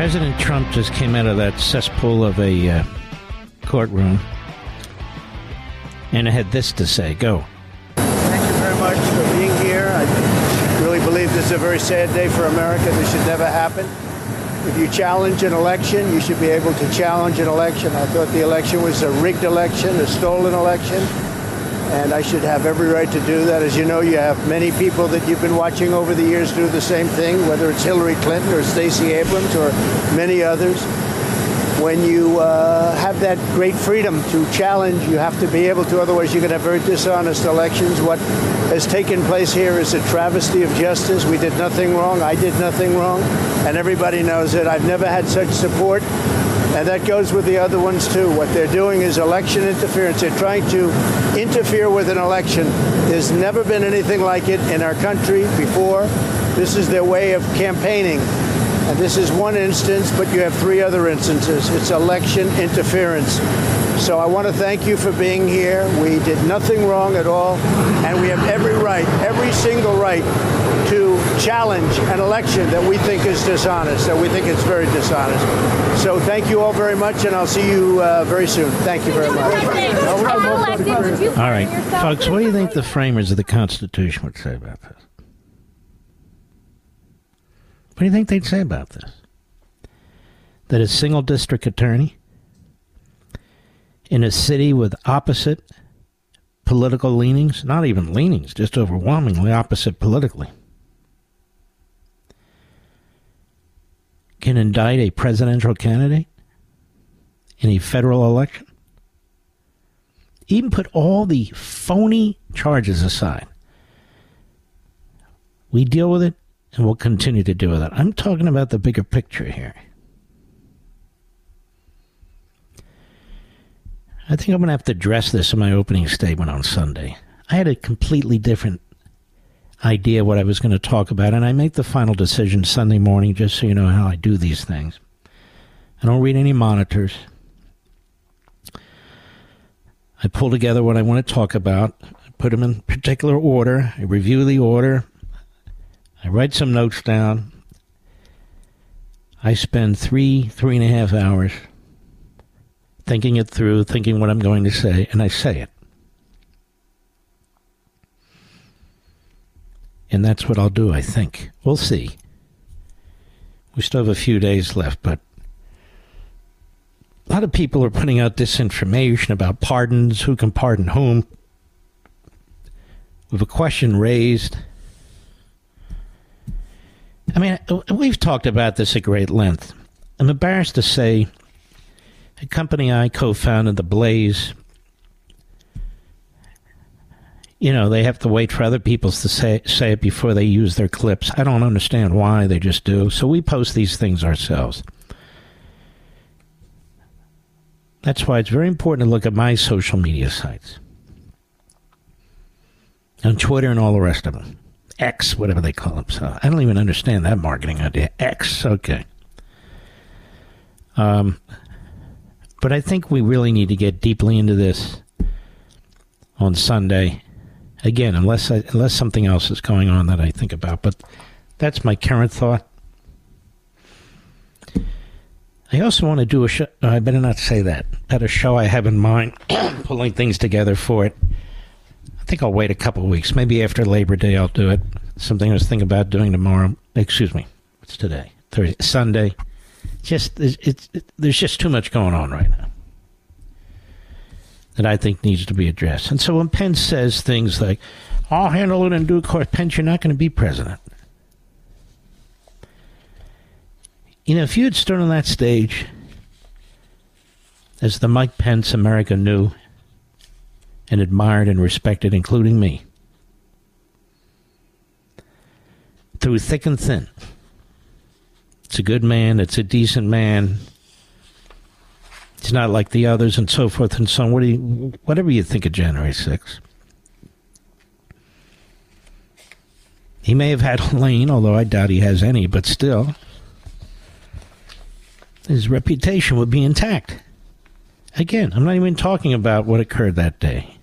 President Trump just came out of that cesspool of a uh, courtroom and I had this to say. Go. Thank you very much for being here. I really believe this is a very sad day for America. This should never happen. If you challenge an election, you should be able to challenge an election. I thought the election was a rigged election, a stolen election. And I should have every right to do that. As you know, you have many people that you've been watching over the years do the same thing, whether it's Hillary Clinton or Stacey Abrams or many others. When you uh, have that great freedom to challenge, you have to be able to, otherwise, you're going to have very dishonest elections. What has taken place here is a travesty of justice. We did nothing wrong. I did nothing wrong. And everybody knows it. I've never had such support and that goes with the other ones too. What they're doing is election interference. They're trying to interfere with an election. There's never been anything like it in our country before. This is their way of campaigning. And this is one instance, but you have three other instances. It's election interference. So I want to thank you for being here. We did nothing wrong at all, and we have every right, every single right to challenge an election that we think is dishonest, that we think it's very dishonest. So thank you all very much, and I'll see you uh, very soon. Thank you very much. All right, folks, what do you think the framers of the Constitution would say about this? What do you think they'd say about this? That a single district attorney in a city with opposite political leanings, not even leanings, just overwhelmingly opposite politically, can indict a presidential candidate in a federal election? Even put all the phony charges aside. We deal with it and we'll continue to deal with it. I'm talking about the bigger picture here. I think I'm going to have to address this in my opening statement on Sunday. I had a completely different idea what I was going to talk about, and I make the final decision Sunday morning just so you know how I do these things. I don't read any monitors. I pull together what I want to talk about, I put them in particular order, I review the order, I write some notes down. I spend three, three and a half hours thinking it through, thinking what I'm going to say, and I say it. And that's what I'll do, I think. We'll see. We still have a few days left, but a lot of people are putting out disinformation about pardons, who can pardon whom. With a question raised. I mean, we've talked about this at great length. I'm embarrassed to say a company I co founded, The Blaze, you know, they have to wait for other people to say, say it before they use their clips. I don't understand why, they just do. So we post these things ourselves. That's why it's very important to look at my social media sites. On Twitter and all the rest of them. X, whatever they call themselves. I don't even understand that marketing idea. X, okay. Um, but I think we really need to get deeply into this on Sunday Again, unless I, unless something else is going on that I think about, but that's my current thought. I also want to do a show. I better not say that. At a show I have in mind, [coughs] pulling things together for it. I think I'll wait a couple weeks. Maybe after Labor Day, I'll do it. Something I was thinking about doing tomorrow. Excuse me. What's today? Thursday, Sunday. Just it's, it's it, there's just too much going on right now that I think needs to be addressed. And so when Pence says things like, I'll handle it in due course, Pence, you're not going to be president. You know, if you had stood on that stage as the Mike Pence America knew and admired and respected, including me, through thick and thin, it's a good man, it's a decent man, He's not like the others, and so forth and so on. What do you, whatever you think of January 6th. He may have had [laughs] a lane, although I doubt he has any, but still, his reputation would be intact. Again, I'm not even talking about what occurred that day.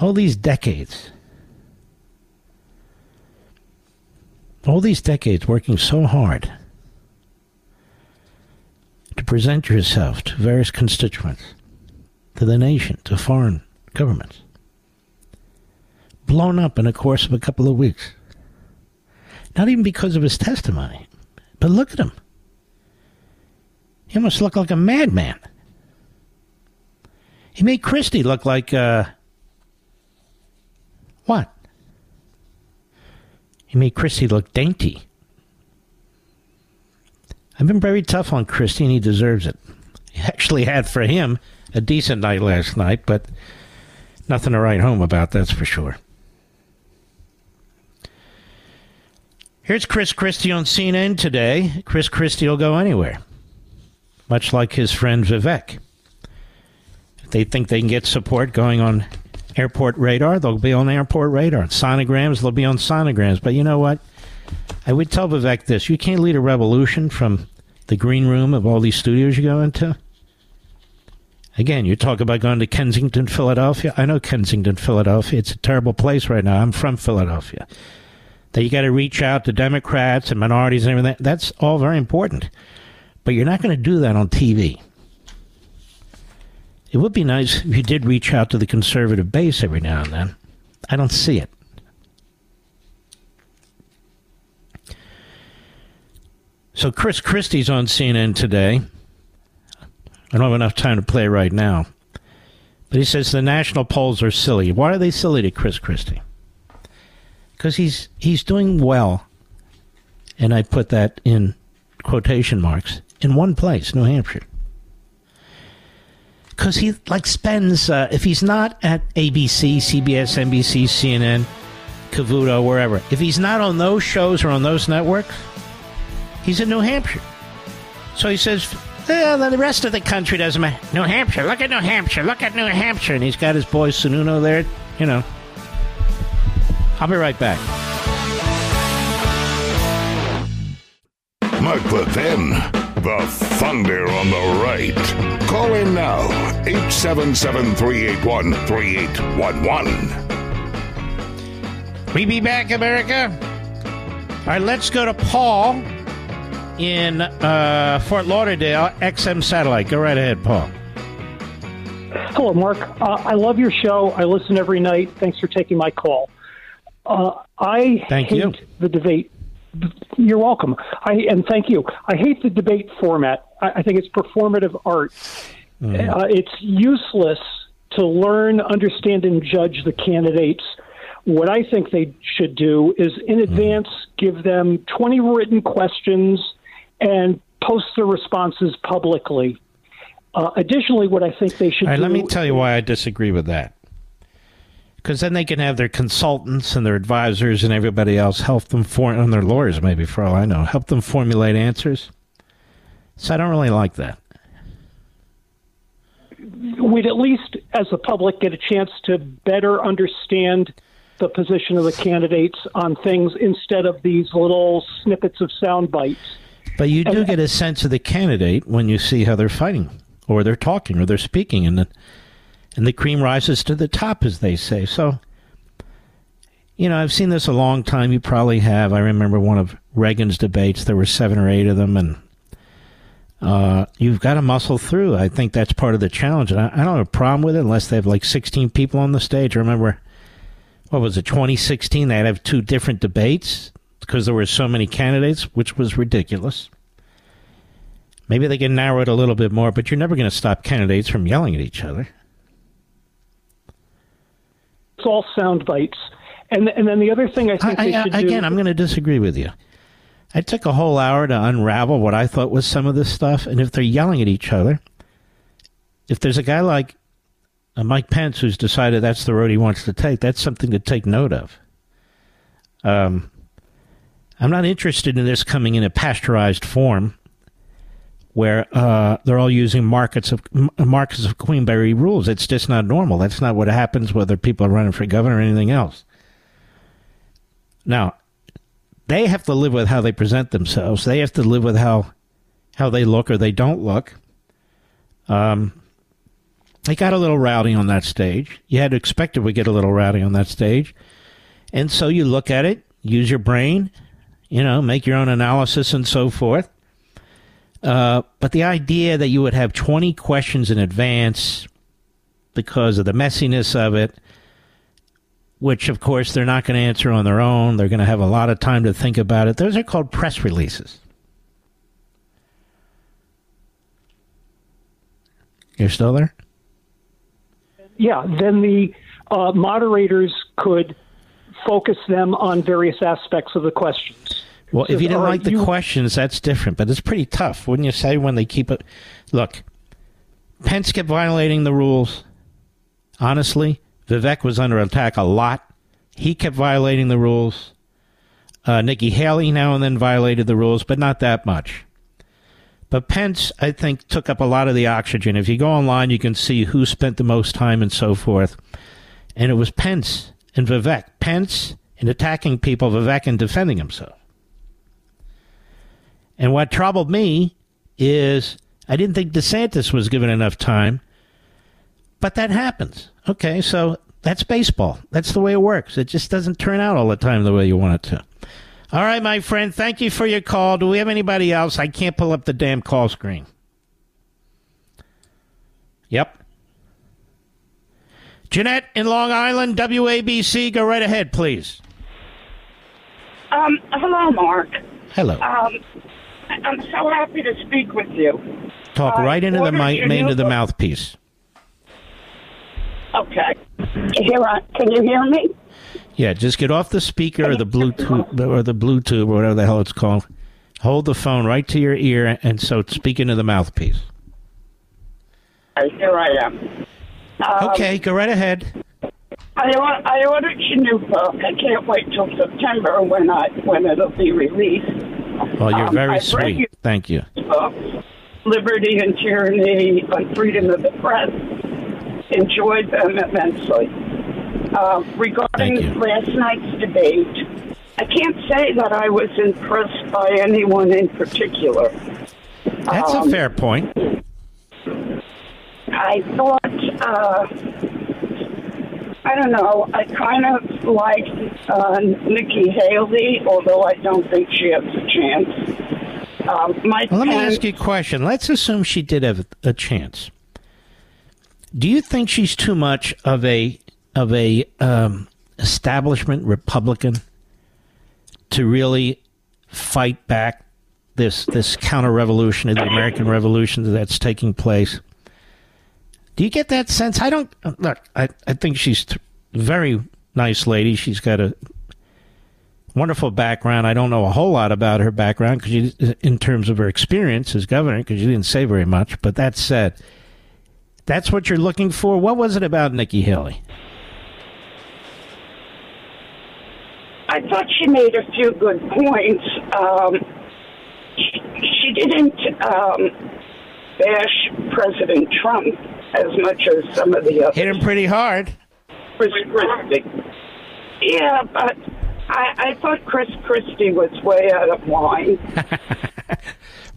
All these decades, all these decades working so hard to present yourself to various constituents, to the nation, to foreign governments. Blown up in the course of a couple of weeks. Not even because of his testimony, but look at him. He almost looked like a madman. He made Christie look like uh, What? He made Christie look dainty. I've been very tough on Christie, and he deserves it. He actually had for him a decent night last night, but nothing to write home about, that's for sure. Here's Chris Christie on CNN today. Chris Christie will go anywhere, much like his friend Vivek. If they think they can get support going on airport radar, they'll be on airport radar. Sonograms, they'll be on sonograms. But you know what? I would tell Vivek this you can't lead a revolution from the green room of all these studios you go into. Again, you talk about going to Kensington, Philadelphia. I know Kensington, Philadelphia. It's a terrible place right now. I'm from Philadelphia. That you got to reach out to Democrats and minorities and everything. That's all very important. But you're not going to do that on TV. It would be nice if you did reach out to the conservative base every now and then. I don't see it. So Chris Christie's on CNN today. I don't have enough time to play right now. But he says the national polls are silly. Why are they silly to Chris Christie? Because he's he's doing well, and I put that in quotation marks in one place, New Hampshire. Because he like spends uh, if he's not at ABC, CBS, NBC, CNN, Cavuto, wherever. If he's not on those shows or on those networks, he's in New Hampshire. So he says, yeah, the rest of the country doesn't matter. New Hampshire, look at New Hampshire, look at New Hampshire. And he's got his boy Sununu there, you know. I'll be right back. Mark Levin, the thunder on the right. Call in now, 877 381 3811. We be back, America. All right, let's go to Paul in uh, Fort Lauderdale, XM Satellite. Go right ahead, Paul. Hello, Mark. Uh, I love your show. I listen every night. Thanks for taking my call. Uh, I Thank hate you. the debate. You're welcome. I and thank you. I hate the debate format. I, I think it's performative art. Mm-hmm. Uh, it's useless to learn, understand, and judge the candidates. What I think they should do is, Mm-hmm. in advance, give them 20 written questions and post the responses publicly. Uh, additionally, what I think they should right, do. let me tell you why I disagree with that. Because then they can have their consultants and their advisors and everybody else help them form, and their lawyers maybe for all I know, help them formulate answers. So I don't really like that. we'd at least, as the public, get a chance to better understand the position of the candidates on things instead of these little snippets of sound bites. But you do get a sense of the candidate when you see how they're fighting, or they're talking, or they're speaking, and the, and the cream rises to the top, as they say. So, you know, I've seen this a long time. You probably have. I remember one of Reagan's debates. There were seven or eight of them, and uh, you've got to muscle through. I think that's part of the challenge, and I, I don't have a problem with it unless they have like 16 people on the stage. I remember, what was it, 2016? They had to have two different debates because there were so many candidates, which was ridiculous. Maybe they can narrow it a little bit more, but you're never going to stop candidates from yelling at each other. It's all sound bites. And, and then the other thing I think I, they I, again, do. I'm going to disagree with you. I took a whole hour to unravel what I thought was some of this stuff, and if they're yelling at each other, if there's a guy like uh, Mike Pence who's decided that's the road he wants to take, that's something to take note of. Um, I'm not interested in this coming in a pasteurized form where uh, they're all using Marquess of Marquess of Queensberry rules. It's just not normal. That's not what happens whether people are running for governor or anything else. Now, they have to live with how they present themselves. They have to live with how how they look or they don't look. Um, they got a little rowdy on that stage. You had to expect it would get a little rowdy on that stage, and so you look at it, use your brain, you know, make your own analysis and so forth. Uh, but the idea that you would have 20 questions in advance because of the messiness of it, which of course they're not going to answer on their own, they're going to have a lot of time to think about it. Those are called press releases. You're still there? yeah, then the uh, moderators could focus them on various aspects of the questions. Well, if you didn't like the you- questions, that's different. But it's pretty tough, wouldn't you say? When they keep it, look, Pence kept violating the rules. Honestly, Vivek was under attack a lot. He kept violating the rules. Uh, Nikki Haley now and then violated the rules, but not that much. But Pence, I think, took up a lot of the oxygen. If you go online, you can see who spent the most time and so forth. And it was Pence and Vivek. Pence in attacking people, Vivek in defending himself. And what troubled me is I didn't think DeSantis was given enough time, but that happens. Okay, so that's baseball. That's the way it works. It just doesn't turn out all the time the way you want it to. All right, my friend, thank you for your call. Do we have anybody else? I can't pull up the damn call screen. Yep. Jeanette in Long Island, WABC, go right ahead, please. Um, hello, Mark. Hello. Um, I'm so happy to speak with you. Talk Uh, right into the ordered mi- your main to the book- mouthpiece. Okay. Here, I, can you hear me? Yeah, just get off the speaker or the Bluetooth or the Bluetooth or whatever the hell it's called. Hold the phone right to your ear, and so speak into the mouthpiece. Uh, Here I am. Um, okay, go right ahead. I, I ordered your new book. I can't wait till September when I when it'll be released. Well, you're Um, very I've sweet. Thank you. Liberty and Tyranny on Freedom of the Press. Enjoyed them immensely. Uh, regarding last night's debate, I can't say that I was impressed by anyone in particular. That's a Um, fair point. I thought, uh, I don't know, I kind of liked uh, Nikki Haley, although I don't think she has a chance. Um, Mike Well, let me ask you a question. Let's assume she did have a chance. Do you think she's too much of a of a um, establishment Republican to really fight back this this counter revolution of the American Revolution that's taking place? Do you get that sense? I don't look. I I think she's a very nice lady. She's got a wonderful background. I don't know a whole lot about her background because in terms of her experience as governor, because you didn't say very much. But that said, that's what you're looking for. What was it about Nikki Haley? I thought she made a few good points. Um, she, she didn't um, bash President Trump as much as some of the others. Hit him pretty hard. Chris Christie. Yeah, but I, I thought Chris Christie was way out of line. [laughs]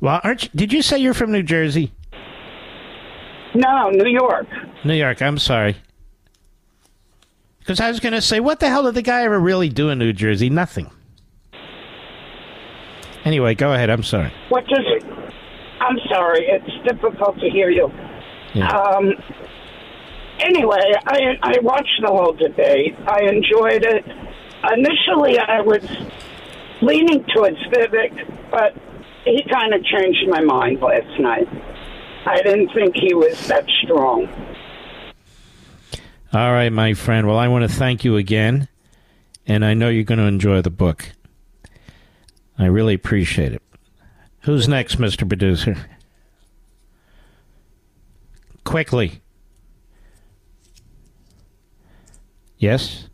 Well, aren't you, did you say you're from New Jersey? No, New York. New York. I'm sorry. Because I was going to say, what the hell did the guy ever really do in New Jersey? Nothing. Anyway, go ahead. I'm sorry. What does? I'm sorry, it's difficult to hear you. Um, anyway, I I watched the whole debate. I enjoyed it. Initially, I was leaning towards Vivek, but he kind of changed my mind last night. I didn't think he was that strong. All right, my friend. Well, I want to thank you again, and I know you're going to enjoy the book. I really appreciate it. Who's next, Mr. Producer? Quickly. Yes?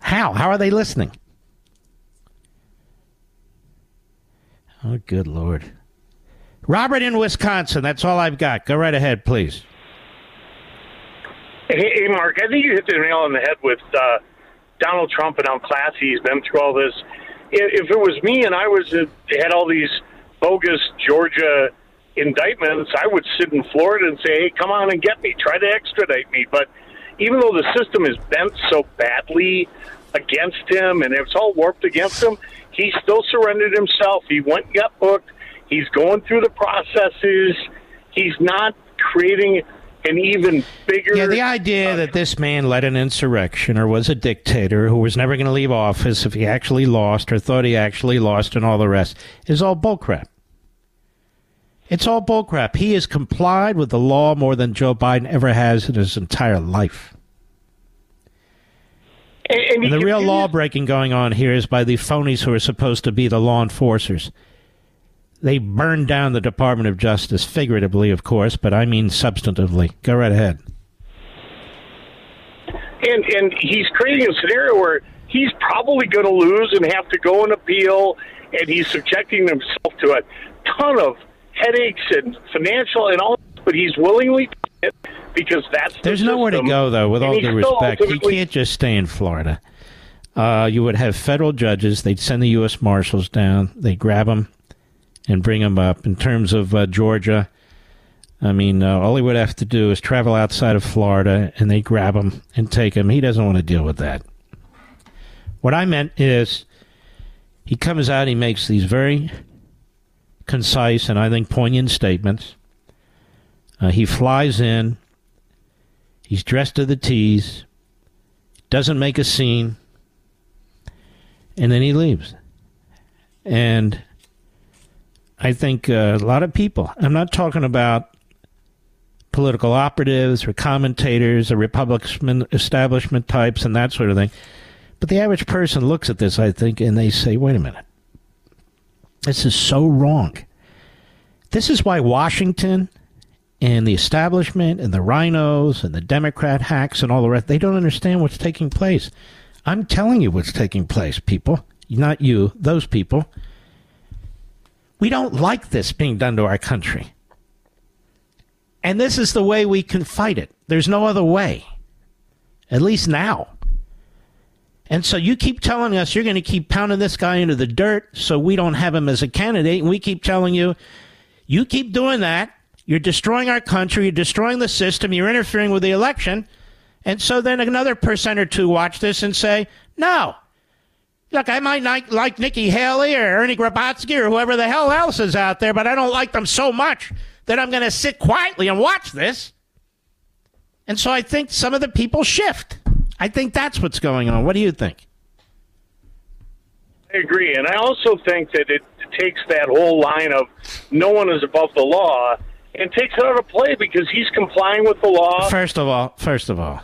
How? How are they listening? Oh, good Lord. Robert in Wisconsin. That's all I've got. Go right ahead, please. Hey, hey, Mark, I think you hit the nail on the head with uh, Donald Trump and how classy he's been through all this. If, it was me and I was uh, had all these bogus Georgia indictments, I would sit in Florida and say, "Hey, come on and get me. Try to extradite me." But even though the system is bent so badly against him and it's all warped against him, he still surrendered himself. He went and got booked. He's going through the processes. He's not creating an even bigger. Yeah, the idea that this man led an insurrection or was a dictator who was never going to leave office if he actually lost or thought he actually lost and all the rest is all bullcrap. It's all bullcrap. He has complied with the law more than Joe Biden ever has in his entire life. And, and, And the real law breaking going on here is by the phonies who are supposed to be the law enforcers. They burned down the Department of Justice, figuratively, of course, but I mean substantively. Go right ahead. and and he's creating a scenario where he's probably going to lose and have to go and appeal, and he's subjecting himself to a ton of headaches and financial and all. But he's willingly it because that's the There's nowhere to go, though, with and all due respect. He can't just stay in Florida. Uh, you would have federal judges. They'd send the U.S. Marshals down. They'd grab him and bring him up. In terms of uh, Georgia, I mean, uh, all he would have to do is travel outside of Florida, and they grab him and take him. He doesn't want to deal with that. What I meant is, he comes out, he makes these very concise and I think poignant statements. Uh, he flies in. He's dressed to the T's. Doesn't make a scene. And then he leaves. And I think uh, a lot of people, I'm not talking about political operatives or commentators or Republican establishment types and that sort of thing. But the average person looks at this, I think, and they say, wait a minute. This is so wrong. This is why Washington and the establishment and the RINOs and the Democrat hacks and all the rest, they don't understand what's taking place. I'm telling you what's taking place, people. Not you, those people. We don't like this being done to our country. And this is the way we can fight it. There's no other way. At least now. And so you keep telling us you're going to keep pounding this guy into the dirt so we don't have him as a candidate. And we keep telling you, you keep doing that. You're destroying our country. You're destroying the system. You're interfering with the election. And so then another percent or two watch this and say, no. Look, I might not like Nikki Haley or Ernie Grabatsky or whoever the hell else is out there, but I don't like them so much that I'm going to sit quietly and watch this. And so I think some of the people shift. I think that's what's going on. What do you think? I agree, and I also think that it takes that whole line of no one is above the law and takes it out of play because he's complying with the law. First of all, first of all,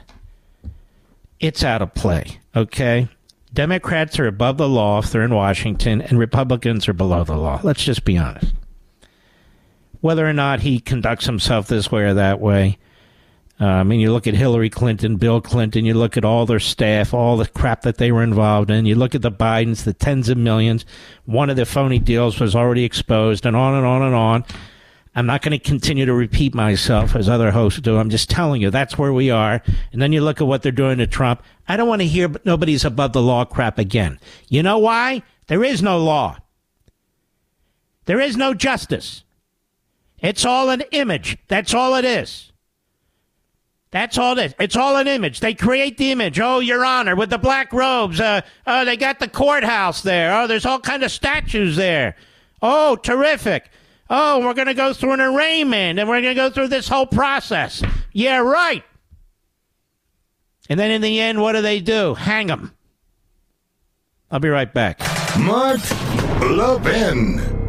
it's out of play, okay? Democrats are above the law if they're in Washington, and Republicans are below the law. Let's just be honest. Whether or not he conducts himself this way or that way, Um, I mean, you look at Hillary Clinton, Bill Clinton, you look at all their staff, all the crap that they were involved in, you look at the Bidens, the tens of millions, one of the phony deals was already exposed, and on and on and on. I'm not going to continue to repeat myself as other hosts do. I'm just telling you that's where we are. And then you look at what they're doing to Trump. I don't want to hear nobody's above the law crap again. You know why? There is no law. There is no justice. It's all an image. That's all it is. That's all it is. It's all an image. They create the image. Oh, Your Honor, with the black robes. Uh, oh, they got the courthouse there. Oh, there's all kind of statues there. Oh, terrific. Oh, we're going to go through an arraignment and we're going to go through this whole process. Yeah, right. And then in the end, what do they do? Hang them. I'll be right back. Mark Levin.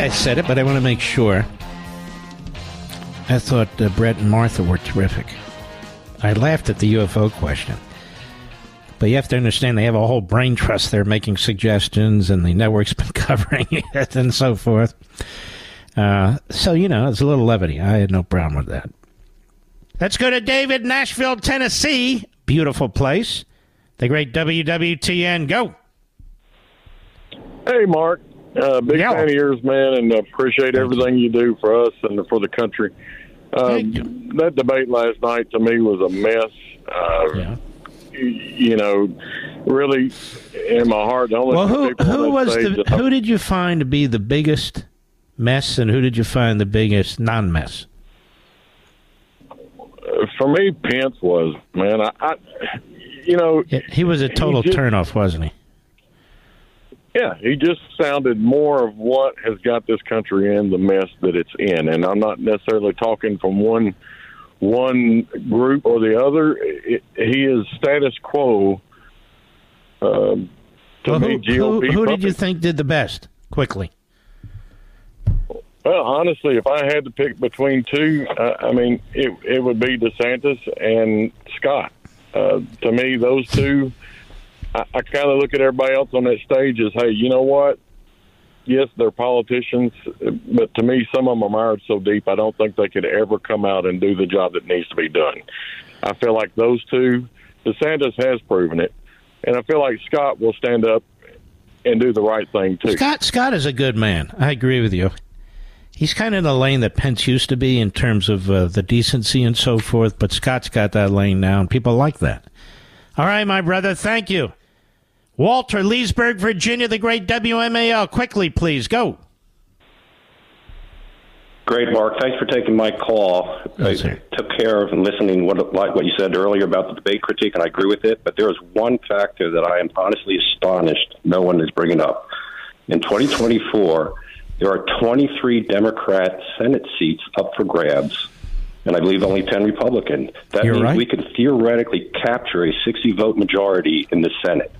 I said it, but I want to make sure. I thought uh, Bret and Martha were terrific. I laughed at the UFO question. But you have to understand they have a whole brain trust. They're making suggestions, and the network's [laughs] been covering it and so forth. Uh, so, you know, it's a little levity. I had no problem with that. Let's go to David, Nashville, Tennessee. Beautiful place. The great WWTN. Go. Hey, Mark. Uh, big fan of yours, man, and appreciate everything you do for us and for the country. Um, that debate last night to me was a mess. Uh, y- You know, really, in my heart, the only Well, who who was the who did you find to be the biggest mess, and who did you find the biggest non-mess? for me, Pence was man. I, I you know, he was a total just- turnoff, wasn't he? Yeah, he just sounded more of what has got this country in the mess that it's in, and I'm not necessarily talking from one one group or the other. It, he is status quo. Um, to Well, me, who, who, who did you think did the best? Quickly, Well, honestly, if I had to pick between two, uh, I mean, it it would be DeSantis and Scott. Uh, to me, those two, I, I kind of look at everybody else on that stage as, hey, you know what? Yes, they're politicians, but to me, some of them are mired so deep, I don't think they could ever come out and do the job that needs to be done. I feel like those two, DeSantis has proven it, and I feel like Scott will stand up and do the right thing too. Scott Scott is a good man. I agree with you. He's kind of in the lane that Pence used to be in terms of uh, the decency and so forth, but Scott's got that lane now, and people like that. All right, my brother, thank you. Walter, Leesburg, Virginia, the great WMAL. Quickly, please, go. Great, Mark. Thanks for taking my call. Yes, I took care of and listening what like what you said earlier about the debate critique, and I agree with it. But there is one factor that I am honestly astonished no one is bringing up. In 2024, there are 23 Democrat Senate seats up for grabs, and I believe only 10 Republican. That You're means right. we could theoretically capture a 60 vote majority in the Senate.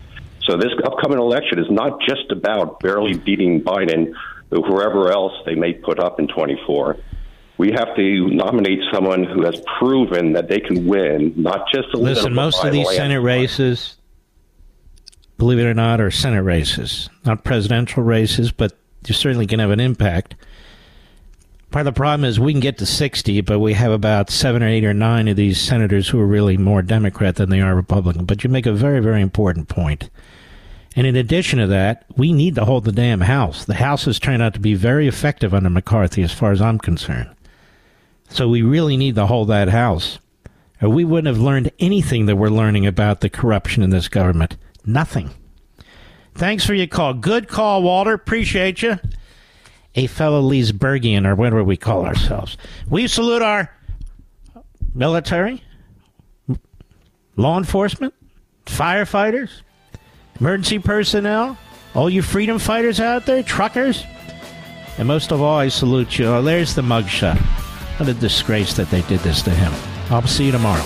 So this upcoming election is not just about barely beating Biden or whoever else they may put up in 24. We have to nominate someone who has proven that they can win, not just a little bit. Listen, most of these. Senate races, believe it or not, are Senate races, not presidential races, but you certainly can have an impact. Part of the problem is we can get to 60, but we have about seven or eight or nine of these senators who are really more Democrat than they are Republican. But you make a very, very important point. And in addition to that, we need to hold the damn House. The House has turned out to be very effective under McCarthy, as far as I'm concerned. So we really need to hold that House. Or we wouldn't have learned anything that we're learning about the corruption in this government. Nothing. Thanks for your call. Good call, Walter. Appreciate you. A fellow Leesburgian, or whatever we call ourselves. We salute our military, law enforcement, firefighters, emergency personnel, all you freedom fighters out there, truckers. And most of all, I salute you. Oh, there's the mugshot. What a disgrace that they did this to him. I'll see you tomorrow.